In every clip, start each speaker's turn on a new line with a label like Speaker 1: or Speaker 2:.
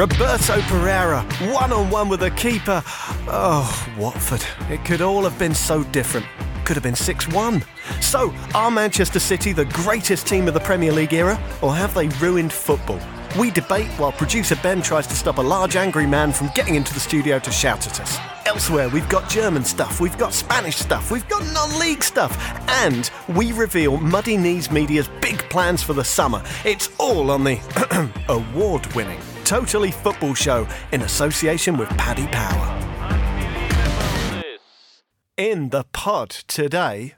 Speaker 1: Roberto Pereyra, one on one with the keeper. Oh, Watford. It could all have been so different. Could have been 6 1. So, are Manchester City the greatest team of the Premier League era, or have they ruined football? We debate while producer Ben tries to stop a large angry man from getting into the studio to shout at us. Elsewhere, we've got German stuff, we've got Spanish stuff, we've got non league stuff, and we reveal Muddy Knees Media's big plans for the summer. It's all on the award winning Totally Football Show in association with Paddy Power. In the pod today,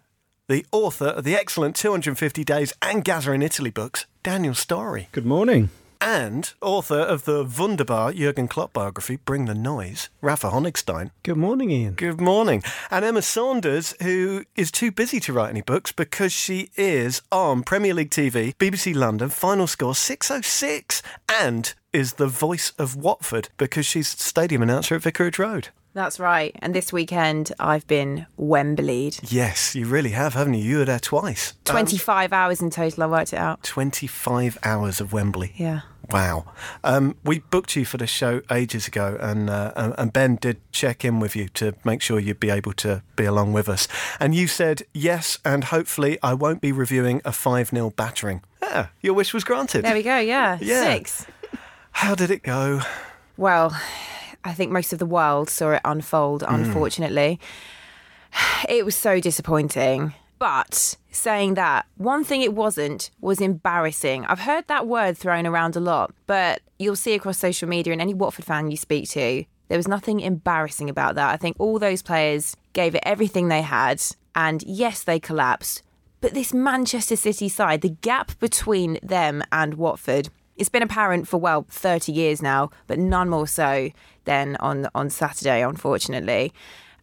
Speaker 1: the author of the excellent 250 Days and Gazza in Italy books, Daniel Storey
Speaker 2: Good morning.
Speaker 1: And author of the wunderbar Jurgen Klopp biography, Bring the Noise, Rafa Honigstein.
Speaker 2: Good morning, Ian.
Speaker 1: Good morning. And Emma Saunders, who is too busy to write any books because she is on Premier League TV, BBC London, final score 606, and is the voice of Watford because she's stadium announcer at Vicarage Road.
Speaker 3: That's right. And this weekend I've been Wembleyed.
Speaker 1: Yes, you really have, haven't you? You were there twice. Um,
Speaker 3: 25 hours in total, I worked it out.
Speaker 1: 25 hours of Wembley.
Speaker 3: Yeah.
Speaker 1: Wow. Um, we booked you for the show ages ago, and, uh, and Ben did check in with you to make sure you'd be able to be along with us. And you said yes, and hopefully I won't be reviewing a 5 0 battering. Yeah, your wish was granted.
Speaker 3: There we go, yeah.
Speaker 1: Yeah.
Speaker 3: Six.
Speaker 1: How did it go?
Speaker 3: Well, I think most of the world saw it unfold, unfortunately. It was so disappointing. But saying that, one thing it wasn't was embarrassing. I've heard that word thrown around a lot, but you'll see across social media and any Watford fan you speak to, there was nothing embarrassing about that. I think all those players gave it everything they had. And yes, they collapsed. But this Manchester City side, the gap between them and Watford, it's been apparent for well 30 years now, but none more so than on on Saturday, unfortunately.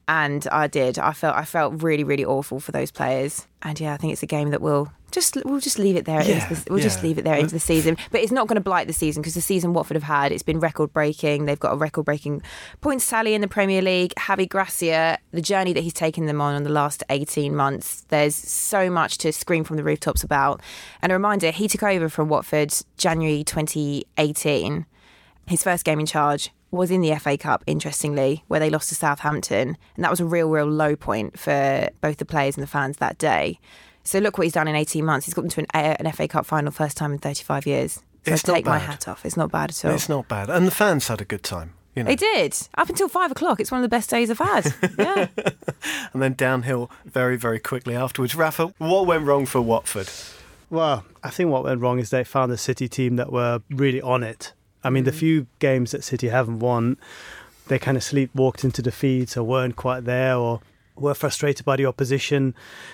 Speaker 3: And I did. I felt I felt really really awful for those players. And yeah, I think it's a game that will just we'll just leave it there.
Speaker 1: Yeah,
Speaker 3: the, we'll just leave it there into the season. But it's not going to blight the season because the season Watford have had it's been record breaking. They've got a record breaking points tally in the Premier League. Javi Gracia, the journey that he's taken them on in the last 18 months. There's so much to scream from the rooftops about. And a reminder, he took over from Watford January 2018. His first game in charge was in the FA Cup, interestingly, where they lost to Southampton. And that was a real, real low point for both the players and the fans that day. So look what he's done in 18 months. He's got them to an, an FA Cup final first time in 35 years. So
Speaker 1: It's
Speaker 3: I
Speaker 1: not
Speaker 3: take my
Speaker 1: bad.
Speaker 3: hat off. It's not bad at all.
Speaker 1: It's not bad. And the fans had a good time. You know.
Speaker 3: They did. Up until five o'clock. It's one of the best days I've had. Yeah.
Speaker 1: And then downhill very, very quickly afterwards. Rafa, what went wrong for Watford?
Speaker 2: Well, I think what went wrong is they found a City team that were really on it. I mean, the few games that City haven't won, they kind of sleepwalked into defeats or weren't quite there or were frustrated by the opposition.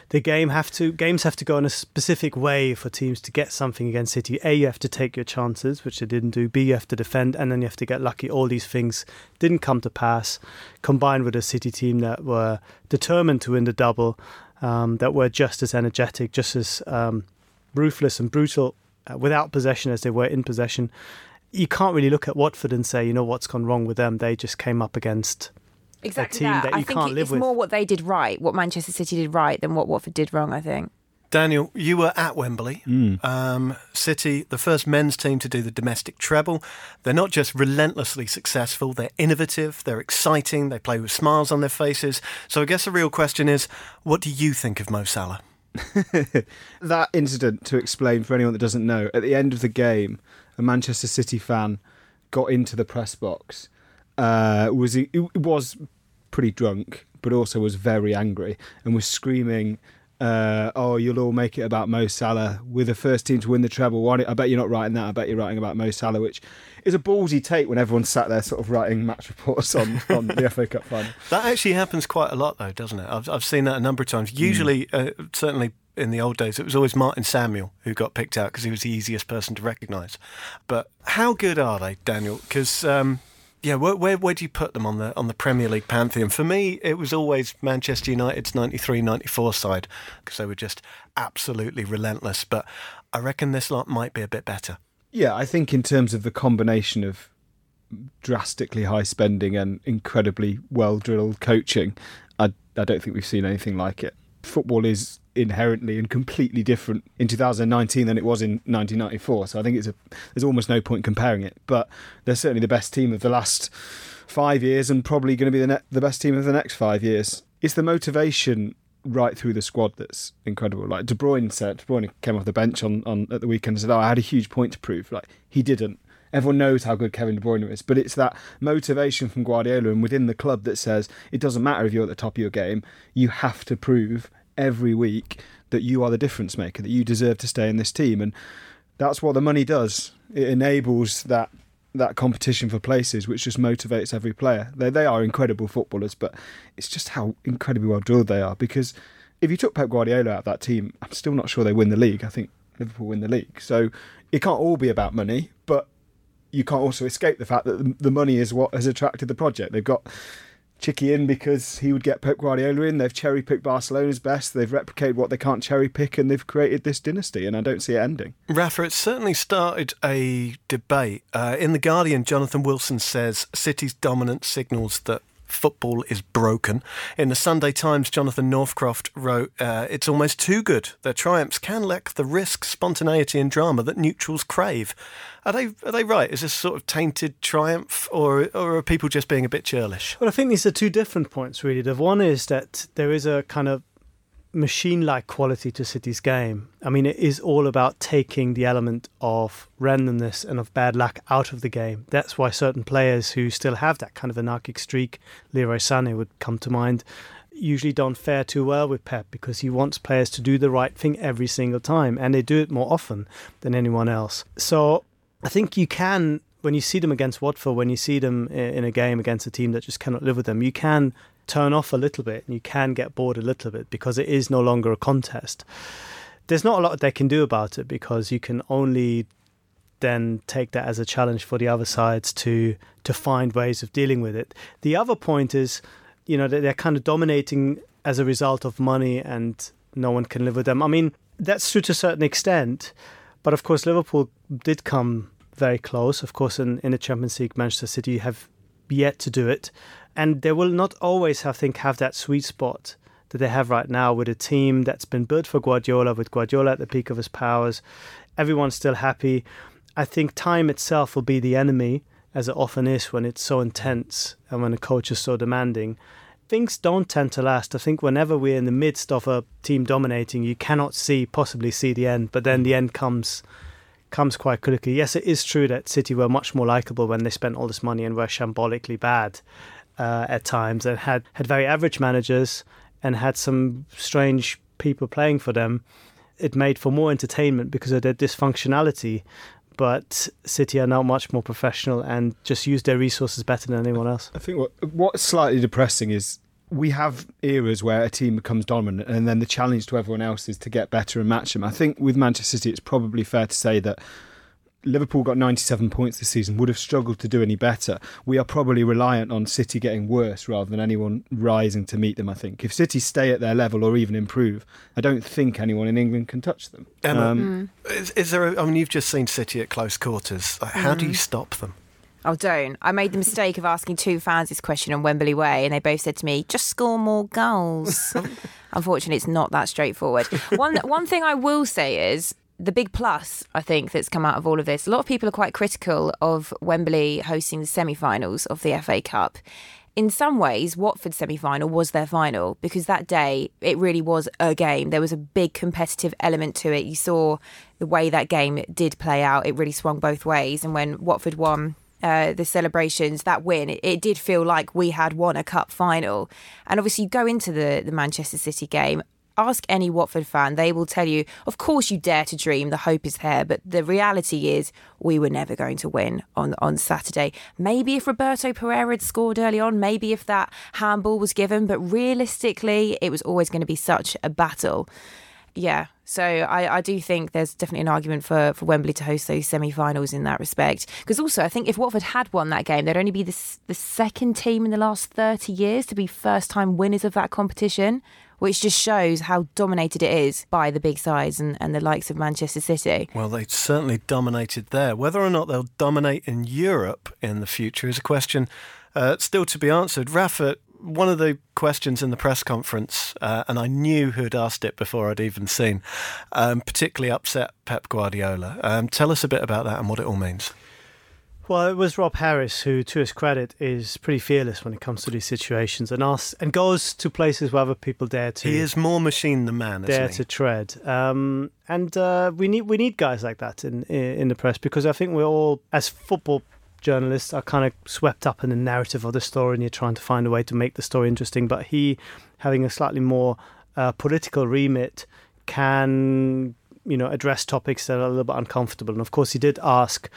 Speaker 2: The game have to games have to go in a specific way for teams to get something against City. A, you have to take your chances, which they didn't do. B, you have to defend, and then you have to get lucky. All these things didn't come to pass. Combined with a City team that were determined to win the double, um, that were just as energetic, just as um, ruthless and brutal uh, without possession as they were in possession. You can't really look at Watford and say, you know, what's gone wrong with them. They just came up against
Speaker 3: Exactly
Speaker 2: team
Speaker 3: that.
Speaker 2: that
Speaker 3: I
Speaker 2: you
Speaker 3: think
Speaker 2: can't
Speaker 3: it-
Speaker 2: live
Speaker 3: it's
Speaker 2: with.
Speaker 3: more what they did right, what Manchester City did right, than what Watford did wrong, I think.
Speaker 1: Daniel, you were at Wembley. Um, City, the first men's team to do the domestic treble. They're not just relentlessly successful, they're innovative, they're exciting, they play with smiles on their faces. So I guess the real question is what do you think of Mo Salah?
Speaker 4: that incident to explain for anyone that doesn't know at the end of the game a manchester city fan got into the press box uh, was he was pretty drunk but also was very angry and was screaming uh, oh you'll all make it about Mo Salah we're the first team to win the treble Why I bet you're not writing that I bet you're writing about Mo Salah which is a ballsy take when everyone's sat there sort of writing match reports on, on the FA Cup final
Speaker 1: That actually happens quite a lot, though, doesn't it? I've, I've seen that a number of times. Usually, uh, certainly in the old days, it was always Martin Samuel who got picked out because he was the easiest person to recognise. But how good are they, Daniel? Because um, yeah, where, where where do you put them on the on the Premier League pantheon? For me, it was always Manchester United's 93-94 side because they were just absolutely relentless. But I reckon this lot might be a bit better.
Speaker 4: Yeah, I think in terms of the combination of drastically high spending and incredibly well drilled coaching, I I don't think we've seen anything like it. Football is inherently and completely different in 2019 than it was in 1994. So I think it's a there's almost no point comparing it. But they're certainly the best team of the last five years and probably going to be the ne- the best team of the next five years. It's the motivation right through the squad that's incredible. Like De Bruyne said, De Bruyne came off the bench on, on at the weekend and said, "Oh, I had a huge point to prove." Like he didn't. Everyone knows how good Kevin De Bruyne is, but it's that motivation from Guardiola and within the club that says it doesn't matter if you're at the top of your game, you have to prove every week that you are the difference maker, that you deserve to stay in this team, and that's what the money does. It enables that that competition for places, which just motivates every player. They they are incredible footballers, but it's just how incredibly well drilled they are. Because if you took Pep Guardiola out of that team, I'm still not sure they win the league. I think Liverpool win the league. So it can't all be about money, but you can't also escape the fact that the money is what has attracted the project. They've got Txiki in because he would get Pep Guardiola in. They've cherry picked Barcelona's best. They've replicated what they can't cherry pick, and they've created this dynasty. And I don't see it ending.
Speaker 1: Rafa, it certainly started a debate. Uh, in the Guardian, Jonathan Wilson says City's dominance signals that football is broken. In the Sunday Times, Jonathan Northcroft wrote, uh, It's almost too good. Their triumphs can lack the risk, spontaneity, and drama that neutrals crave. Are they, are they right? Is this sort of tainted triumph, or, or are people just being a bit churlish?
Speaker 2: Well, I think these are two different points, really. The one is that there is a kind of machine like quality to City's game. I mean, it is all about taking the element of randomness and of bad luck out of the game. That's why certain players who still have that kind of anarchic streak, Leroy Sané would come to mind, usually don't fare too well with Pep because he wants players to do the right thing every single time, and they do it more often than anyone else. So I think you can. When you see them against Watford, when you see them in a game against a team that just cannot live with them, you can turn off a little bit and you can get bored a little bit because it is no longer a contest. There's not a lot they can do about it because you can only then take that as a challenge for the other sides to to find ways of dealing with it. The other point is, you know, that they're kind of dominating as a result of money and no one can live with them. I mean, that's true to a certain extent, but of course Liverpool did come very close. Of course, in, in the Champions League, Manchester City have yet to do it and they will not always, I think, have that sweet spot that they have right now with a team that's been built for Guardiola, with Guardiola at the peak of his powers. Everyone's still happy. I think time itself will be the enemy, as it often is when it's so intense and when a coach is so demanding. Things don't tend to last. I think whenever we're in the midst of a team dominating, you cannot see, possibly see the end, but then the end comes comes quite quickly. Yes, it is true that City were much more likable when they spent all this money and were shambolically bad uh, at times and had, had very average managers and had some strange people playing for them. It made for more entertainment because of their dysfunctionality. But City are now much more professional and just use their resources better than anyone else.
Speaker 4: I think what what's slightly depressing is we have eras where a team becomes dominant and then the challenge to everyone else is to get better and match them. I think with Manchester City, it's probably fair to say that Liverpool got 97 points this season, would have struggled to do any better. We are probably reliant on City getting worse rather than anyone rising to meet them, I think. If City stay at their level or even improve, I don't think anyone in England can touch them.
Speaker 1: Emma, um, mm. is, is, there a, I mean, you've just seen City at close quarters. How mm. do you mm. stop them?
Speaker 3: Oh, don't. I made the mistake of asking two fans this question on Wembley Way, and they both said to me, just score more goals. Unfortunately, it's not that straightforward. One, one thing I will say is the big plus, I think, that's come out of all of this, a lot of people are quite critical of Wembley hosting the semi finals of the FA Cup. In some ways, Watford's semi final was their final because that day it really was a game. There was a big competitive element to it. You saw the way that game did play out, it really swung both ways. And when Watford won, uh, the celebrations, that win, it, it, did feel like we had won a cup final. And obviously, you go into the, the Manchester City game ask any Watford fan, they will tell you, of course you dare to dream, the hope is there, but the reality is we were never going to win on on Saturday. Maybe if Roberto Pereyra had scored early on, maybe if that handball was given, but realistically, it was always going to be such a battle. Yeah, so I, I do think there's definitely an argument for, for Wembley to host those semi-finals in that respect. Because also, I think if Watford had won that game, they'd only be the, the second team in the last 30 years to be first-time winners of that competition which just shows how dominated it is by the big sides and, and the likes of Manchester City.
Speaker 1: Well, they certainly dominated there. Whether or not they'll dominate in Europe in the future is a question uh, still to be answered. Rafa, one of the questions in the press conference, uh, and I knew who had asked it before I'd even seen, um, particularly upset Pep Guardiola. Um, tell us a bit about that and what it all means.
Speaker 2: Well, it was Rob Harris who, to his credit, is pretty fearless when it comes to these situations and asks and goes to places where other people dare to.
Speaker 1: He is more machine than man,
Speaker 2: dare to tread. Um, and uh, we need we need guys like that in in the press because I think we're all as football journalists are kind of swept up in the narrative of the story, and you're trying to find a way to make the story interesting. But he, having a slightly more uh, political remit, can you know address topics that are a little bit uncomfortable. And of course, he did ask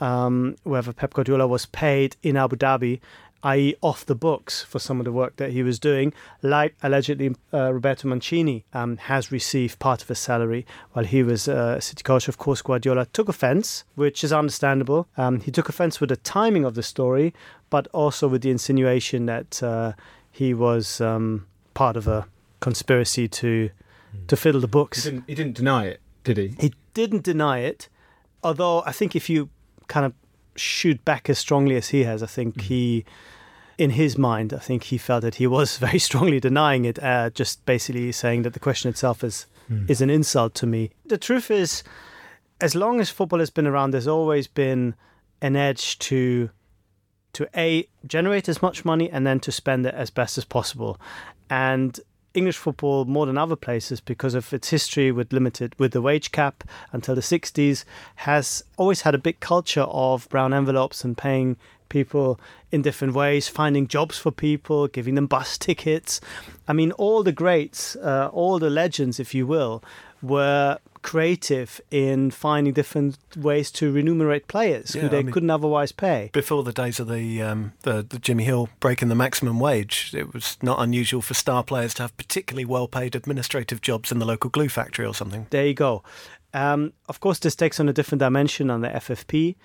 Speaker 2: um, whether Pep Guardiola was paid in Abu Dhabi, i.e., off the books for some of the work that he was doing, like allegedly uh, Roberto Mancini um, has received part of his salary while he was uh, City coach. Of course, Guardiola took offence, which is understandable. Um, he took offence with the timing of the story, but also with the insinuation that uh, he was um, part of a conspiracy to to fiddle the books.
Speaker 4: He didn't, he didn't deny it, did he?
Speaker 2: He didn't deny it, although I think if you kind of shoot back as strongly as he has. I think mm. he, in his mind, I think he felt that he was very strongly denying it, uh, just basically saying that the question itself is mm. is an insult to me. The truth is, as long as football has been around, there's always been an edge to to a generate as much money and then to spend it as best as possible, and English football more than other places because of its history with limited with the wage cap until the 60s has always had a big culture of brown envelopes and paying people in different ways, finding jobs for people, giving them bus tickets. I mean, all the greats, uh, all the legends, if you will, were creative in finding different ways to remunerate players yeah, who they I mean, couldn't otherwise pay.
Speaker 1: Before the days of the, um, the, the Jimmy Hill breaking the maximum wage, it was not unusual for star players to have particularly well-paid administrative jobs in the local glue factory or something.
Speaker 2: There you go. Um, of course, this takes on a different dimension on the FFP.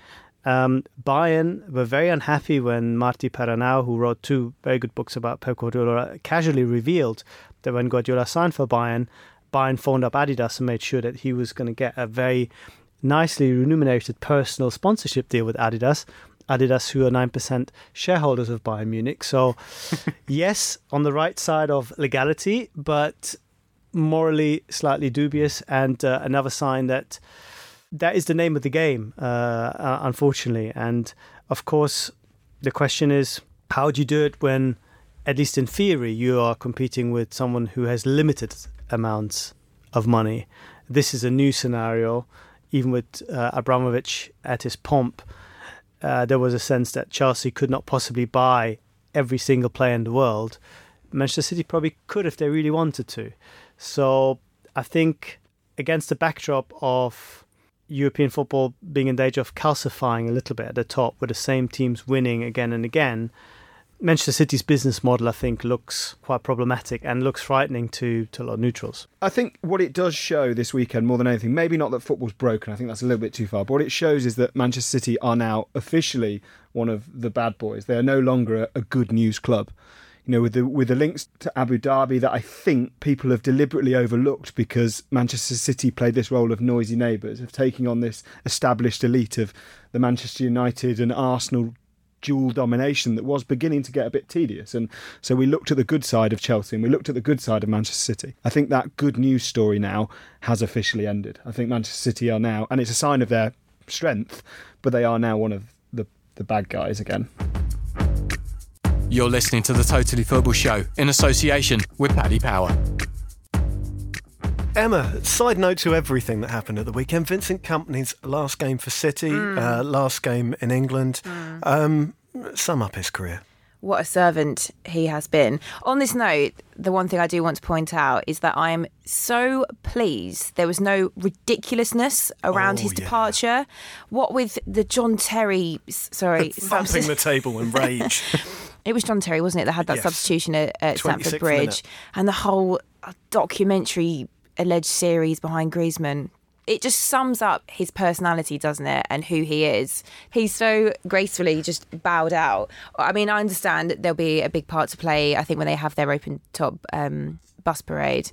Speaker 2: Um, Bayern were very unhappy when Martí Perarnau, who wrote two very good books about Pep Guardiola, casually revealed that when Guardiola signed for Bayern, Bayern phoned up Adidas and made sure that he was going to get a very nicely remunerated personal sponsorship deal with Adidas. Adidas, who are 9% shareholders of Bayern Munich. So, yes, on the right side of legality, but morally slightly dubious, and uh, another sign that that is the name of the game, uh, uh, unfortunately. And of course, the question is how do you do it when, at least in theory, you are competing with someone who has limited amounts of money. This is a new scenario. Even with uh, Abramovich at his pomp, uh, there was a sense that Chelsea could not possibly buy every single player in the world. Manchester City probably could if they really wanted to. So I think against the backdrop of European football being in danger of calcifying a little bit at the top with the same teams winning again and again, Manchester City's business model, I think, looks quite problematic and looks frightening to, to a lot of neutrals.
Speaker 4: I think what it does show this weekend, more than anything, maybe not that football's broken, I think that's a little bit too far, but what it shows is that Manchester City are now officially one of the bad boys. They are no longer a, a good news club. You know, with the with the links to Abu Dhabi that I think people have deliberately overlooked because Manchester City played this role of noisy neighbours, of taking on this established elite of the Manchester United and Arsenal dual domination that was beginning to get a bit tedious. And so we looked at the good side of Chelsea and we looked at the good side of Manchester City. I think that good news story now has officially ended. I think Manchester City are now, and it's a sign of their strength, but they are now one of the, the bad guys again.
Speaker 5: You're listening to the Totally Football Show in association with Paddy Power.
Speaker 1: Emma, side note to everything that happened at the weekend Vincent Kompany's last game for City, mm. uh, last game in England. Mm. Um, sum up his career.
Speaker 3: What a servant he has been. On this note, the one thing I do want to point out is that I am so pleased there was no ridiculousness around oh, his yeah. departure. What with the John Terry, sorry,
Speaker 1: thumping the table in rage.
Speaker 3: it was John Terry, wasn't it, that had that yes. substitution at, at Stamford Bridge, minute. and the whole uh, documentary alleged series behind Griezmann. It just sums up his personality, doesn't it, and who he is. He's so gracefully just bowed out. I mean, I understand there'll be a big part to play. I think when they have their open top um, bus parade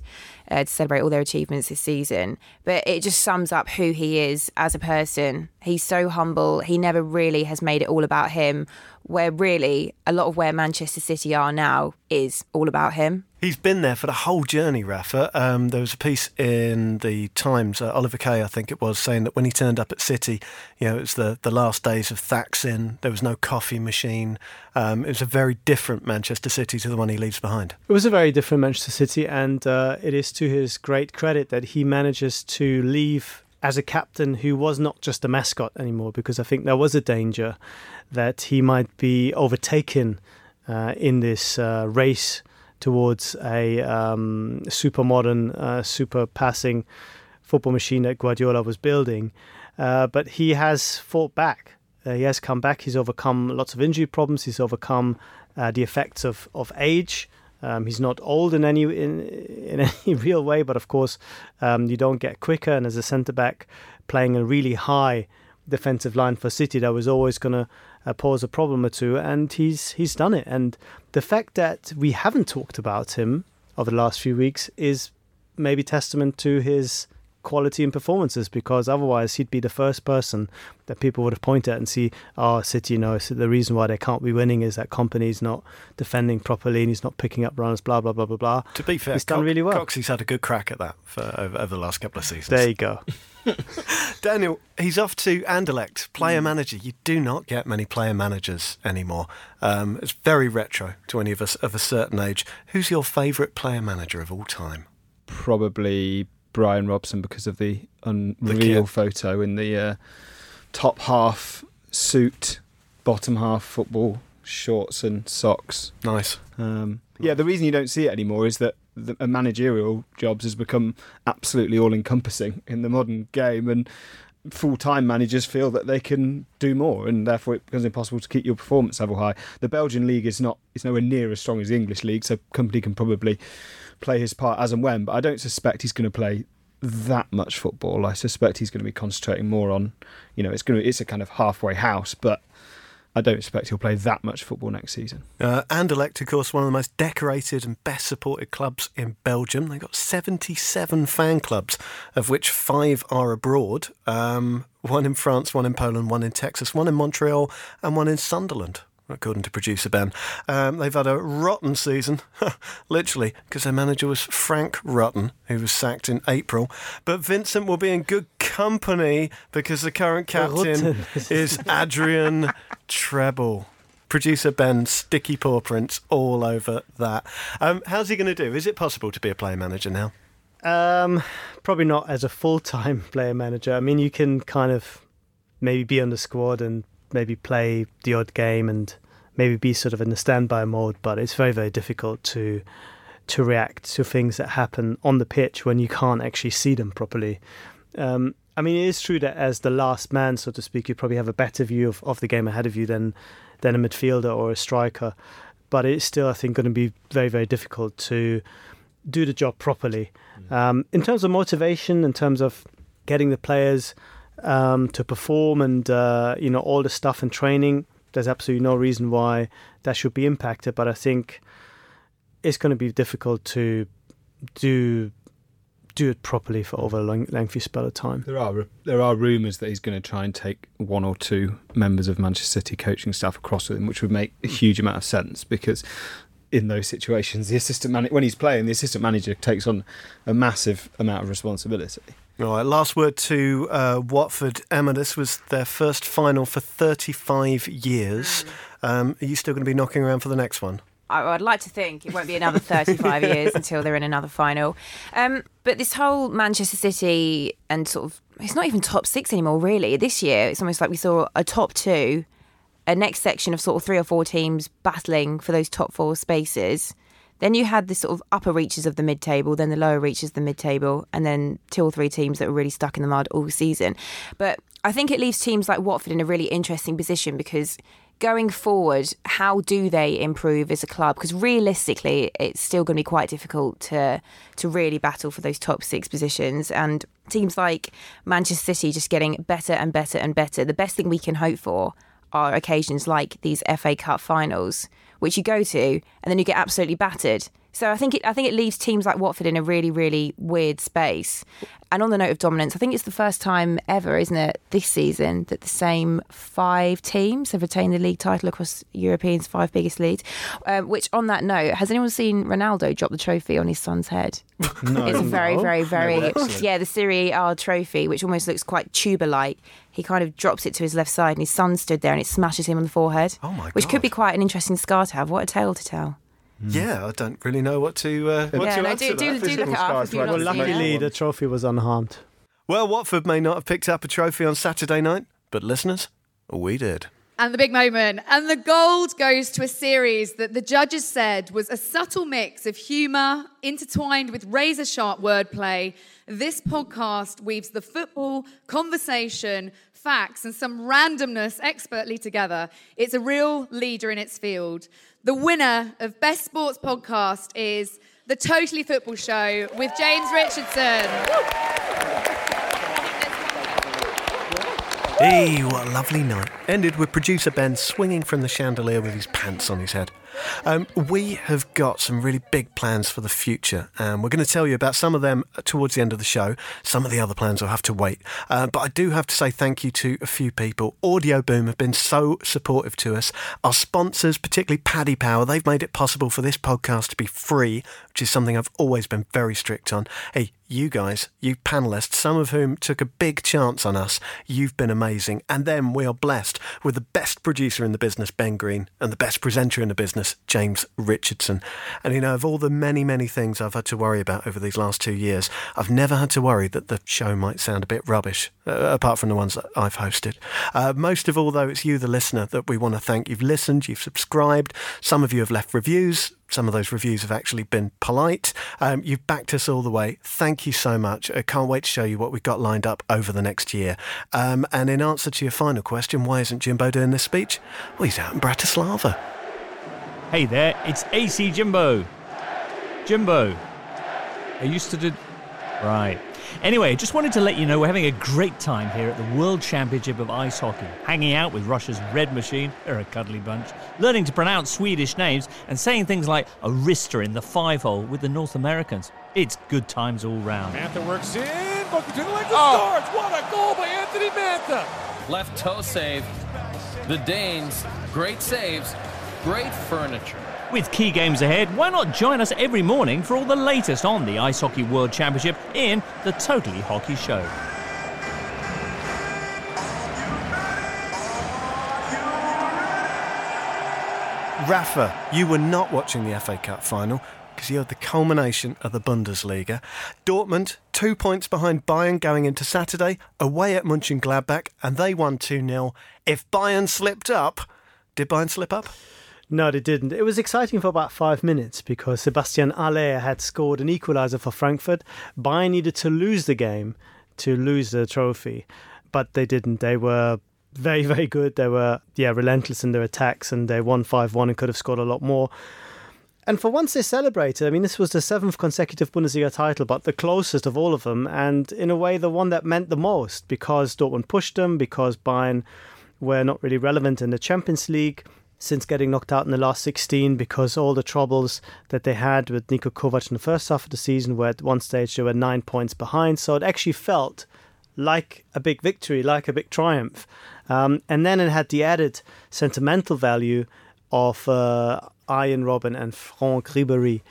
Speaker 3: uh, to celebrate all their achievements this season. But it just sums up who he is as a person. He's so humble. He never really has made it all about him. Where really a lot of where Manchester City are now is all about him.
Speaker 1: He's been there for the whole journey, Rafa. Um, there was a piece in the Times, uh, Oliver Kay, I think it was, saying that when he turned up at City, you know, it was the, the last days of Thaksin. There was no coffee machine. Um, it was a very different Manchester City to the one he leaves behind.
Speaker 2: It was a very different Manchester City, and uh, it is to his great credit that he manages to leave as a captain who was not just a mascot anymore, because I think there was a danger that he might be overtaken uh, in this uh, race towards a um, super modern, uh, super passing football machine that Guardiola was building. Uh, but he has fought back. Uh, he has come back. He's overcome lots of injury problems. He's overcome uh, the effects of, of age. Um, he's not old in any in, in any real way, but of course, um, you don't get quicker. And as a centre back, playing a really high defensive line for City, that was always going to uh, pose a problem or two, and he's he's done it. And the fact that we haven't talked about him over the last few weeks is maybe testament to his quality and performances because otherwise he'd be the first person that people would have pointed at and see, oh, City, you know, so the reason why they can't be winning is that Kompany's not defending properly and he's not picking up runs, blah, blah, blah, blah, blah.
Speaker 1: To be fair,
Speaker 2: he's done really well.
Speaker 1: Coxey's had a good crack at that for over, over the last couple of seasons.
Speaker 2: There you go.
Speaker 1: Daniel, he's off to Anderlecht, player manager. You do not get many player managers anymore. Um, it's very retro to any of us of a certain age. Who's your favourite player manager of all time?
Speaker 4: Probably Brian Robson because of the unreal
Speaker 1: kid.
Speaker 4: photo in the uh, top half suit, bottom half football shorts and socks.
Speaker 1: Nice.
Speaker 4: Um, yeah, the reason you don't see it anymore is that the managerial jobs has become absolutely all encompassing in the modern game, and full time managers feel that they can do more, and therefore it becomes impossible to keep your performance level high. The Belgian league is not is nowhere near as strong as the English league, so Kompany can probably play his part as and when, but I don't suspect he's going to play that much football. I suspect he's going to be concentrating more on, you know, it's going to it's a kind of halfway house, but I don't expect he'll play that much football next season.
Speaker 1: Uh, Anderlecht, of course, one of the most decorated and best supported clubs in Belgium. They've got 77 fan clubs, of which five are abroad. Um, one in France, one in Poland, one in Texas, one in Montreal, and one in Sunderland. According to producer Ben, um, they've had a rotten season, literally, because their manager was Frank Rotten, who was sacked in April. But Vincent will be in good company because the current captain is Adrien Trebel. Producer Ben, sticky paw prints all over that. Um, how's he going to do? Is it possible to be a player manager now?
Speaker 2: Um, probably not as a full time player manager. I mean, you can kind of maybe be on the squad and maybe play the odd game and maybe be sort of in the standby mode, but it's very, very difficult to to react to things that happen on the pitch when you can't actually see them properly. Um, I mean, it is true that as the last man, so to speak, you probably have a better view of, of the game ahead of you than than a midfielder or a striker. But it's still, I think, going to be very, very difficult to do the job properly. Um, in terms of motivation, in terms of getting the players um, to perform, and uh, you know all the stuff and training, there's absolutely no reason why that should be impacted. But I think it's going to be difficult to do do it properly for over a long, lengthy spell of time.
Speaker 4: There are there are rumours that he's going to try and take one or two members of Manchester City coaching staff across with him, which would make a huge amount of sense because in those situations, the assistant man when he's playing, the assistant manager takes on a massive amount of responsibility.
Speaker 1: All right, last word to uh, Watford. Emma, this was their first final for 35 years. Um, are you still going to be knocking around for the next one?
Speaker 3: I- I'd like to think it won't be another 35 years until they're in another final. Um, but this whole Manchester City and sort of, it's not even top six anymore, really. This year, it's almost like we saw a top two, a next section of sort of three or four teams battling for those top four spaces. Then you had the sort of upper reaches of the mid table, then the lower reaches of the mid table, and then two or three teams that were really stuck in the mud all season. But I think it leaves teams like Watford in a really interesting position because going forward, how do they improve as a club? Because realistically, it's still going to be quite difficult to to really battle for those top six positions. And teams like Manchester City just getting better and better and better. The best thing we can hope for are occasions like these FA Cup finals, which you go to and then you get absolutely battered. So I think it I think it leaves teams like Watford in a really really weird space. And on the note of dominance, I think it's the first time ever, isn't it, this season that the same five teams have retained the league title across Europeans' five biggest leagues. Um, which, on that note, has anyone seen Ronaldo drop the trophy on his son's head?
Speaker 4: No.
Speaker 3: It's a very,
Speaker 2: No.
Speaker 3: very, very
Speaker 4: excellent.
Speaker 3: yeah. The Serie A trophy, which almost looks quite tuba-like. He kind of drops it to his left side, and his son stood there, and it smashes him on the forehead.
Speaker 1: Oh my
Speaker 3: Which
Speaker 1: God.
Speaker 3: could be quite an interesting scar to have. What a tale to tell.
Speaker 1: Yeah, I don't really know what to uh, what
Speaker 3: yeah,
Speaker 1: to
Speaker 3: no,
Speaker 1: add
Speaker 3: do,
Speaker 1: to
Speaker 3: do, do look it up if you've
Speaker 4: Well,
Speaker 3: not
Speaker 2: Well,
Speaker 3: it.
Speaker 2: luckily the trophy was unharmed.
Speaker 1: Well, Watford may not have picked up a trophy on Saturday night, but listeners, we did.
Speaker 6: And the big moment. And the gold goes to a series that the judges said was a subtle mix of humour intertwined with razor sharp wordplay. This podcast weaves the football, conversation, facts, and some randomness expertly together. It's a real leader in its field. The winner of Best Sports Podcast is The Totally Football Show with James Richardson.
Speaker 1: Hey, what a lovely night. Ended with producer Ben swinging from the chandelier with his pants on his head. Um, we have got some really big plans for the future, and we're going to tell you about some of them towards the end of the show. Some of the other plans will have to wait. Uh, but I do have to say thank you to a few people. Audioboom have been so supportive to us. Our sponsors, particularly Paddy Power, they've made it possible for this podcast to be free, which is something I've always been very strict on. Hey, you guys, you panelists, some of whom took a big chance on us, you've been amazing. And then we are blessed with the best producer in the business, Ben Green, and the best presenter in the business, James Richardson. And you know, of all the many, many things I've had to worry about over these last two years, I've never had to worry that the show might sound a bit rubbish, uh, apart from the ones that I've hosted. Uh, most of all, though, it's you, the listener, that we want to thank. You've listened, you've subscribed, some of you have left reviews. Some of those reviews have actually been polite. Um, you've backed us all the way. Thank you so much. I can't wait to show you what we've got lined up over the next year. Um, and in answer to your final question, why isn't Jimbo doing this speech? Well, he's out in Bratislava.
Speaker 7: Hey there, it's AC Jimbo. Jimbo. I used to do. Right. Anyway, just wanted to let you know we're having a great time here at the World Championship of Ice Hockey, hanging out with Russia's Red Machine, they're a cuddly bunch, learning to pronounce Swedish names, and saying things like a wrister in the five hole with the North Americans. It's good times all round.
Speaker 8: Mantha works in, Booker to the legs and oh. scores. What a goal by Anthony Mantha.
Speaker 9: Left toe save. The Danes, great saves, great furniture.
Speaker 7: With key games ahead, why not join us every morning for all the latest on the Ice Hockey World Championship in the Totally Hockey Show?
Speaker 1: Rafa, you were not watching the FA Cup final because you had the culmination of the Bundesliga. Dortmund, two points behind Bayern going into Saturday, away at Mönchengladbach, and they won 2 0. If Bayern slipped up, did Bayern slip up?
Speaker 2: No, they didn't. It was exciting for about five minutes because Sebastien Haller had scored an equaliser for Frankfurt. Bayern needed to lose the game to lose the trophy, but they didn't. They were very, very good. They were, yeah, relentless in their attacks and they won 5 1 and could have scored a lot more. And for once they celebrated. I mean, this was the seventh consecutive Bundesliga title, but the closest of all of them, and in a way, the one that meant the most because Dortmund pushed them, because Bayern were not really relevant in the Champions League since getting knocked out in the last 16 because all the troubles that they had with Niko Kovac in the first half of the season, where at one stage they were nine points behind. So it actually felt like a big victory, like a big triumph. Um, and then it had the added sentimental value of uh, Arjen Robben and Franck Ribéry,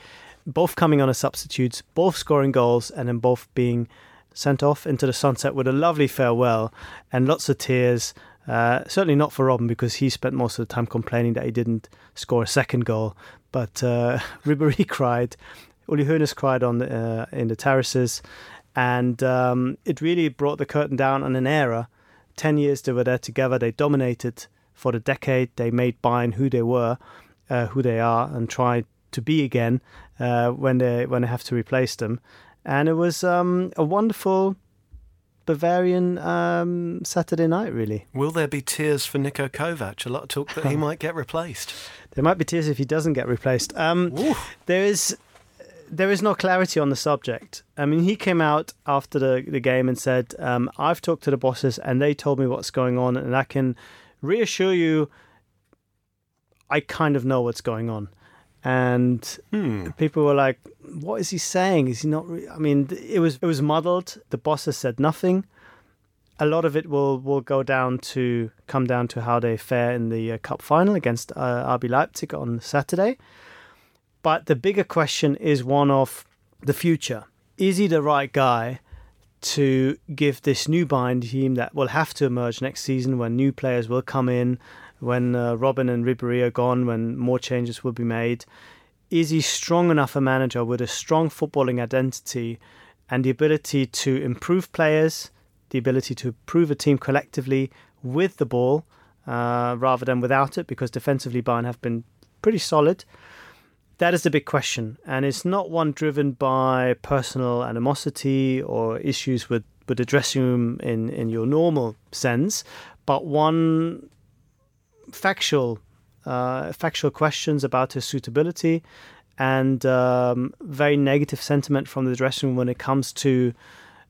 Speaker 2: both coming on as substitutes, both scoring goals, and then both being sent off into the sunset with a lovely farewell and lots of tears. Uh, certainly not for Robben because he spent most of the time complaining that he didn't score a second goal. But uh, Ribéry cried, Uli Hoeneß cried on the, uh, in the terraces, and um, it really brought the curtain down on an era. Ten years they were there together. They dominated for the decade. They made Bayern who they were, uh, who they are, and tried to be again uh, when they when they have to replace them. And it was um, a wonderful Bavarian um, Saturday night, really.
Speaker 1: Will there be tears for Niko Kovac? A lot of talk that he might get replaced.
Speaker 2: There might be tears if he doesn't get replaced. Um, there is there is no clarity on the subject. I mean, he came out after the, the game and said, um, I've talked to the bosses and they told me what's going on, and I can reassure you, I kind of know what's going on. And
Speaker 1: Hmm.
Speaker 2: people were like, "What is he saying? Is he not?" Re-? I mean, it was it was muddled. The bosses said nothing. A lot of it will will go down to come down to how they fare in the uh, cup final against uh, RB Leipzig on Saturday. But the bigger question is one of the future. Is he the right guy to give this new Bayern team that will have to emerge next season when new players will come in, when uh, Robben and Ribery are gone, when more changes will be made? Is he strong enough a manager with a strong footballing identity and the ability to improve players, the ability to improve a team collectively with the ball uh, rather than without it? Because defensively, Bayern have been pretty solid. That is the big question, and it's not one driven by personal animosity or issues with, with the dressing room in, in your normal sense, but one factual uh, factual questions about his suitability and um, very negative sentiment from the dressing room when it comes to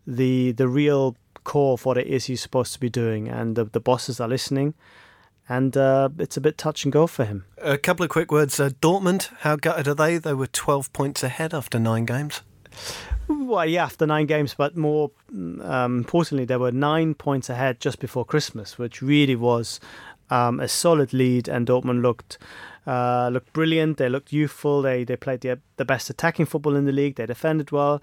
Speaker 2: the the real core of what it is he's supposed to be doing, and the, the bosses are listening, and uh, it's a bit touch and go for him.
Speaker 1: A couple of quick words. Uh, Dortmund, how gutted are they? They were 12 points ahead after nine games.
Speaker 2: Well, yeah, after nine games, but more um, importantly, they were nine points ahead just before Christmas, which really was um, a solid lead, and Dortmund looked uh, looked brilliant. They looked youthful. They they played the the best attacking football in the league. They defended well.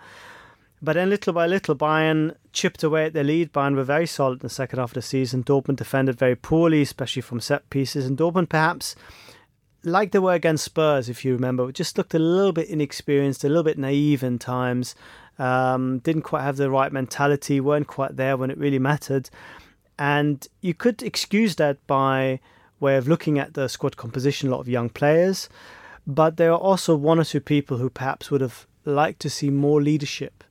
Speaker 2: But then, little by little, Bayern chipped away at their lead. Bayern were very solid in the second half of the season. Dortmund defended very poorly, especially from set pieces. And Dortmund, perhaps, like they were against Spurs, if you remember, just looked a little bit inexperienced, a little bit naive in times. Um, didn't quite have the right mentality, weren't quite there when it really mattered. And you could excuse that by way of looking at the squad composition, a lot of young players. But there are also one or two people who perhaps would have liked to see more leadership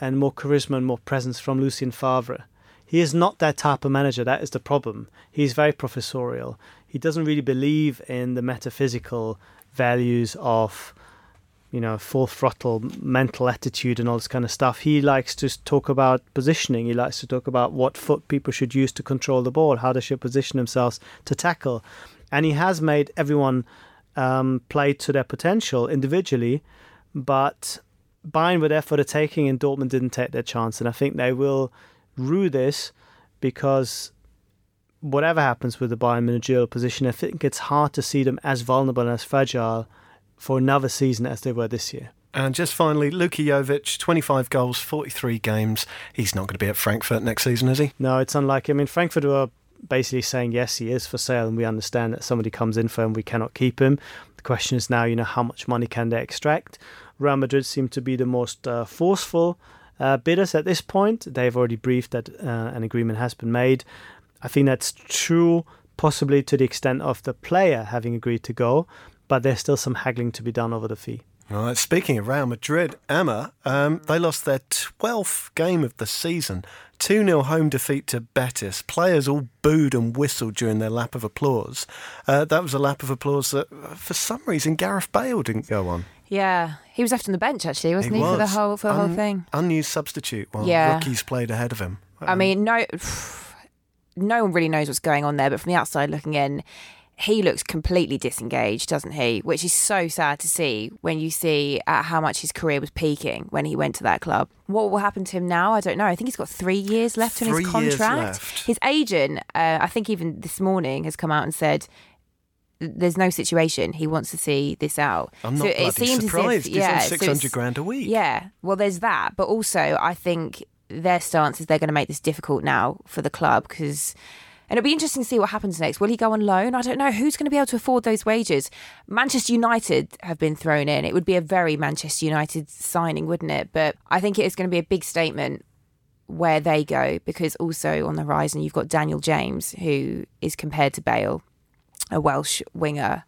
Speaker 2: and more charisma and more presence from Lucien Favre. He is not that type of manager. That is the problem. He's very professorial. He doesn't really believe in the metaphysical values of, you know, full throttle mental attitude and all this kind of stuff. He likes to talk about positioning. He likes to talk about what foot people should use to control the ball, how they should position themselves to tackle. And he has made everyone um, play to their potential individually, but Bayern were there for the taking, and Dortmund didn't take their chance. And I think they will rue this because whatever happens with the Bayern managerial position, I think it's hard to see them as vulnerable and as fragile for another season as they were this year.
Speaker 1: And just finally, Luka Jovic, 25 goals, 43 games. He's not going to be at Frankfurt next season, is he?
Speaker 2: No, it's unlikely. I mean, Frankfurt were basically saying, yes, he is for sale, and we understand that somebody comes in for him, we cannot keep him. The question is now, you know, how much money can they extract? Real Madrid seem to be the most uh, forceful uh, bidders at this point. They've already briefed that uh, an agreement has been made. I think that's true, possibly to the extent of the player having agreed to go, but there's still some haggling to be done over the fee.
Speaker 1: All right, speaking of Real Madrid, Emma, um, they lost their 12th game of the season. 2 0 home defeat to Betis. Players all booed and whistled during their lap of applause. Uh, that was a lap of applause that, uh, for some reason, Gareth Bale didn't go on.
Speaker 3: Yeah, he was left on the bench actually, wasn't he,
Speaker 1: was.
Speaker 3: for the whole for the whole
Speaker 1: Un-
Speaker 3: thing?
Speaker 1: Unused substitute while
Speaker 3: Yeah.
Speaker 1: rookies played ahead of him.
Speaker 3: I mean, no, no one really knows what's going on there, but from the outside looking in, he looks completely disengaged, doesn't he? Which is so sad to see when you see uh, how much his career was peaking when he went to that club. What will happen to him now? I don't know. I think he's got three years left on
Speaker 1: Three
Speaker 3: his
Speaker 1: years
Speaker 3: contract. His agent, uh, I think even this morning, has come out and said. There's no situation. He wants to see this out.
Speaker 1: I'm
Speaker 3: So
Speaker 1: not
Speaker 3: it seems as if-
Speaker 1: surprised. He's
Speaker 3: yeah,
Speaker 1: on
Speaker 3: so
Speaker 1: 600
Speaker 3: it's-
Speaker 1: grand a week.
Speaker 3: yeah, well, there's that, but also I think their stance is they're going to make this difficult now for the club because. And it'll be interesting to see what happens next. Will he go on loan? I don't know. Who's going to be able to afford those wages? Manchester United have been thrown in. It would be a very Manchester United signing, wouldn't it? But I think it is going to be a big statement where they go because also on the horizon you've got Daniel James, who is compared to Bale, a Welsh winger.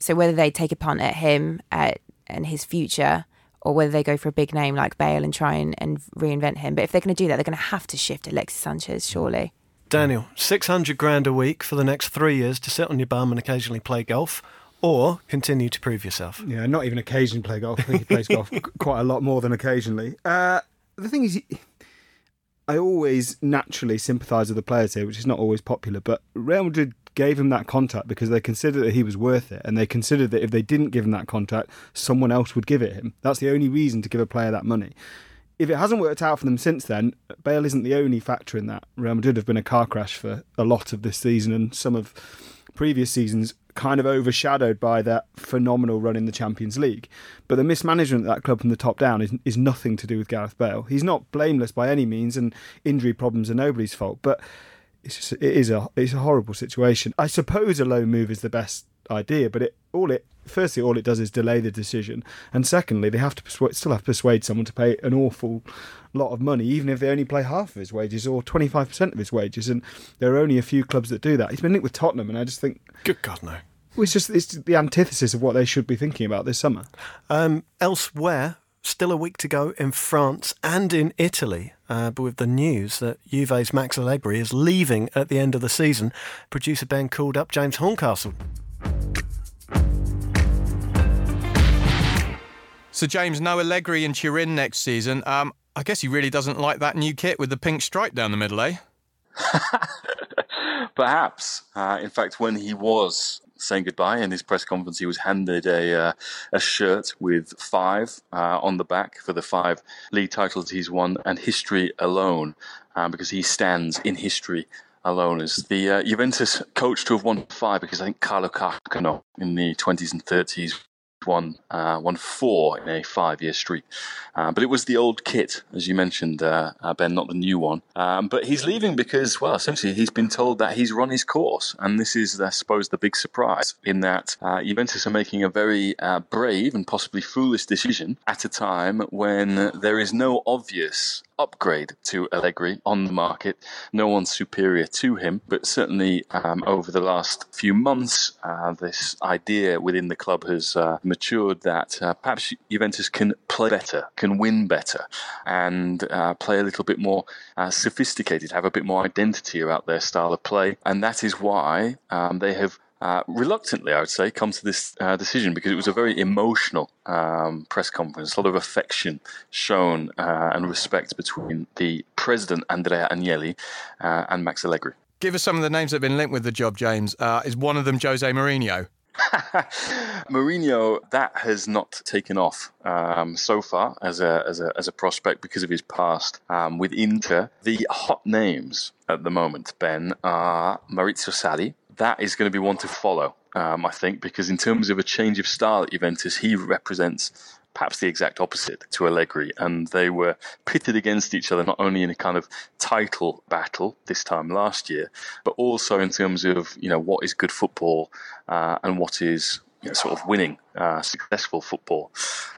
Speaker 3: So whether they take a punt at him at, and his future, or whether they go for a big name like Bale and try and, and reinvent him. But if they're going to do that, they're going to have to shift Alexis Sanchez, surely.
Speaker 1: Daniel, 600 grand a week for the next three years to sit on your bum and occasionally play golf, or continue to prove yourself.
Speaker 4: Yeah, not even occasionally play golf. I think he plays golf quite a lot more than occasionally. Uh, the thing is, I always naturally sympathise with the players here, which is not always popular. But Real Madrid gave him that contract because they considered that he was worth it, and they considered that if they didn't give him that contract, someone else would give it him. That's the only reason to give a player that money. If it hasn't worked out for them since then, Bale isn't the only factor in that. Real Madrid have been a car crash for a lot of this season, and some of previous seasons kind of overshadowed by that phenomenal run in the Champions League. But the mismanagement of that club from the top down is, is nothing to do with Gareth Bale. He's not blameless by any means, and injury problems are nobody's fault. But it's just, it is a it's a horrible situation. I suppose a loan move is the best idea, but it all it firstly all it does is delay the decision, and secondly they have to persuade, still have to persuade someone to pay an awful lot of money, even if they only play half of his wages or twenty five percent of his wages. And there are only a few clubs that do that. He's been linked with Tottenham, and I just think,
Speaker 1: good God, no.
Speaker 4: It's just it's the antithesis of what they should be thinking about this summer.
Speaker 1: Um, elsewhere, still a week to go in France and in Italy. Uh, but with the news that Juve's Max Allegri is leaving at the end of the season, producer Ben called up James Horncastle.
Speaker 5: So, James, no Allegri in Turin next season. Um, I guess he really doesn't like that new kit with the pink stripe down the middle, eh?
Speaker 10: Perhaps. Uh, in fact, when he was saying goodbye in his press conference, he was handed a uh, a shirt with five uh, on the back for the five league titles he's won and history alone, uh, because he stands in history alone as the uh, Juventus coach to have won five. Because I think Carlo Carcano in the twenties and thirties won uh, won four in a five year streak. Uh, but it was the old kit, as you mentioned, uh, uh, Ben, not the new one. Um, but he's leaving because, well, essentially he's been told that he's run his course, and this is, I suppose, the big surprise in that uh, Juventus are making a very uh, brave and possibly foolish decision at a time when there is no obvious upgrade to Allegri on the market. No one superior to him, but certainly um, over the last few months, this idea within the club has uh, matured that uh, perhaps Juventus can play better, can win better, and uh, play a little bit more uh, sophisticated, have a bit more identity about their style of play. And that is why um, they have uh, reluctantly, I would say, come to this uh, decision because it was a very emotional um, press conference. A lot of affection shown uh, and respect between the president, Andrea Agnelli, uh, and Max Allegri.
Speaker 5: Give us some of the names that have been linked with the job, James. Uh, is one of them Jose Mourinho?
Speaker 10: Mourinho, that has not taken off um, so far as a, as a as a prospect because of his past um, with Inter. The hot names at the moment, Ben, are Maurizio Sarri. That is going to be one to follow, um, I think, because in terms of a change of style at Juventus, he represents perhaps the exact opposite to Allegri, and they were pitted against each other not only in a kind of title battle this time last year, but also in terms of you know what is good football uh, and what is you know, sort of winning uh, successful football.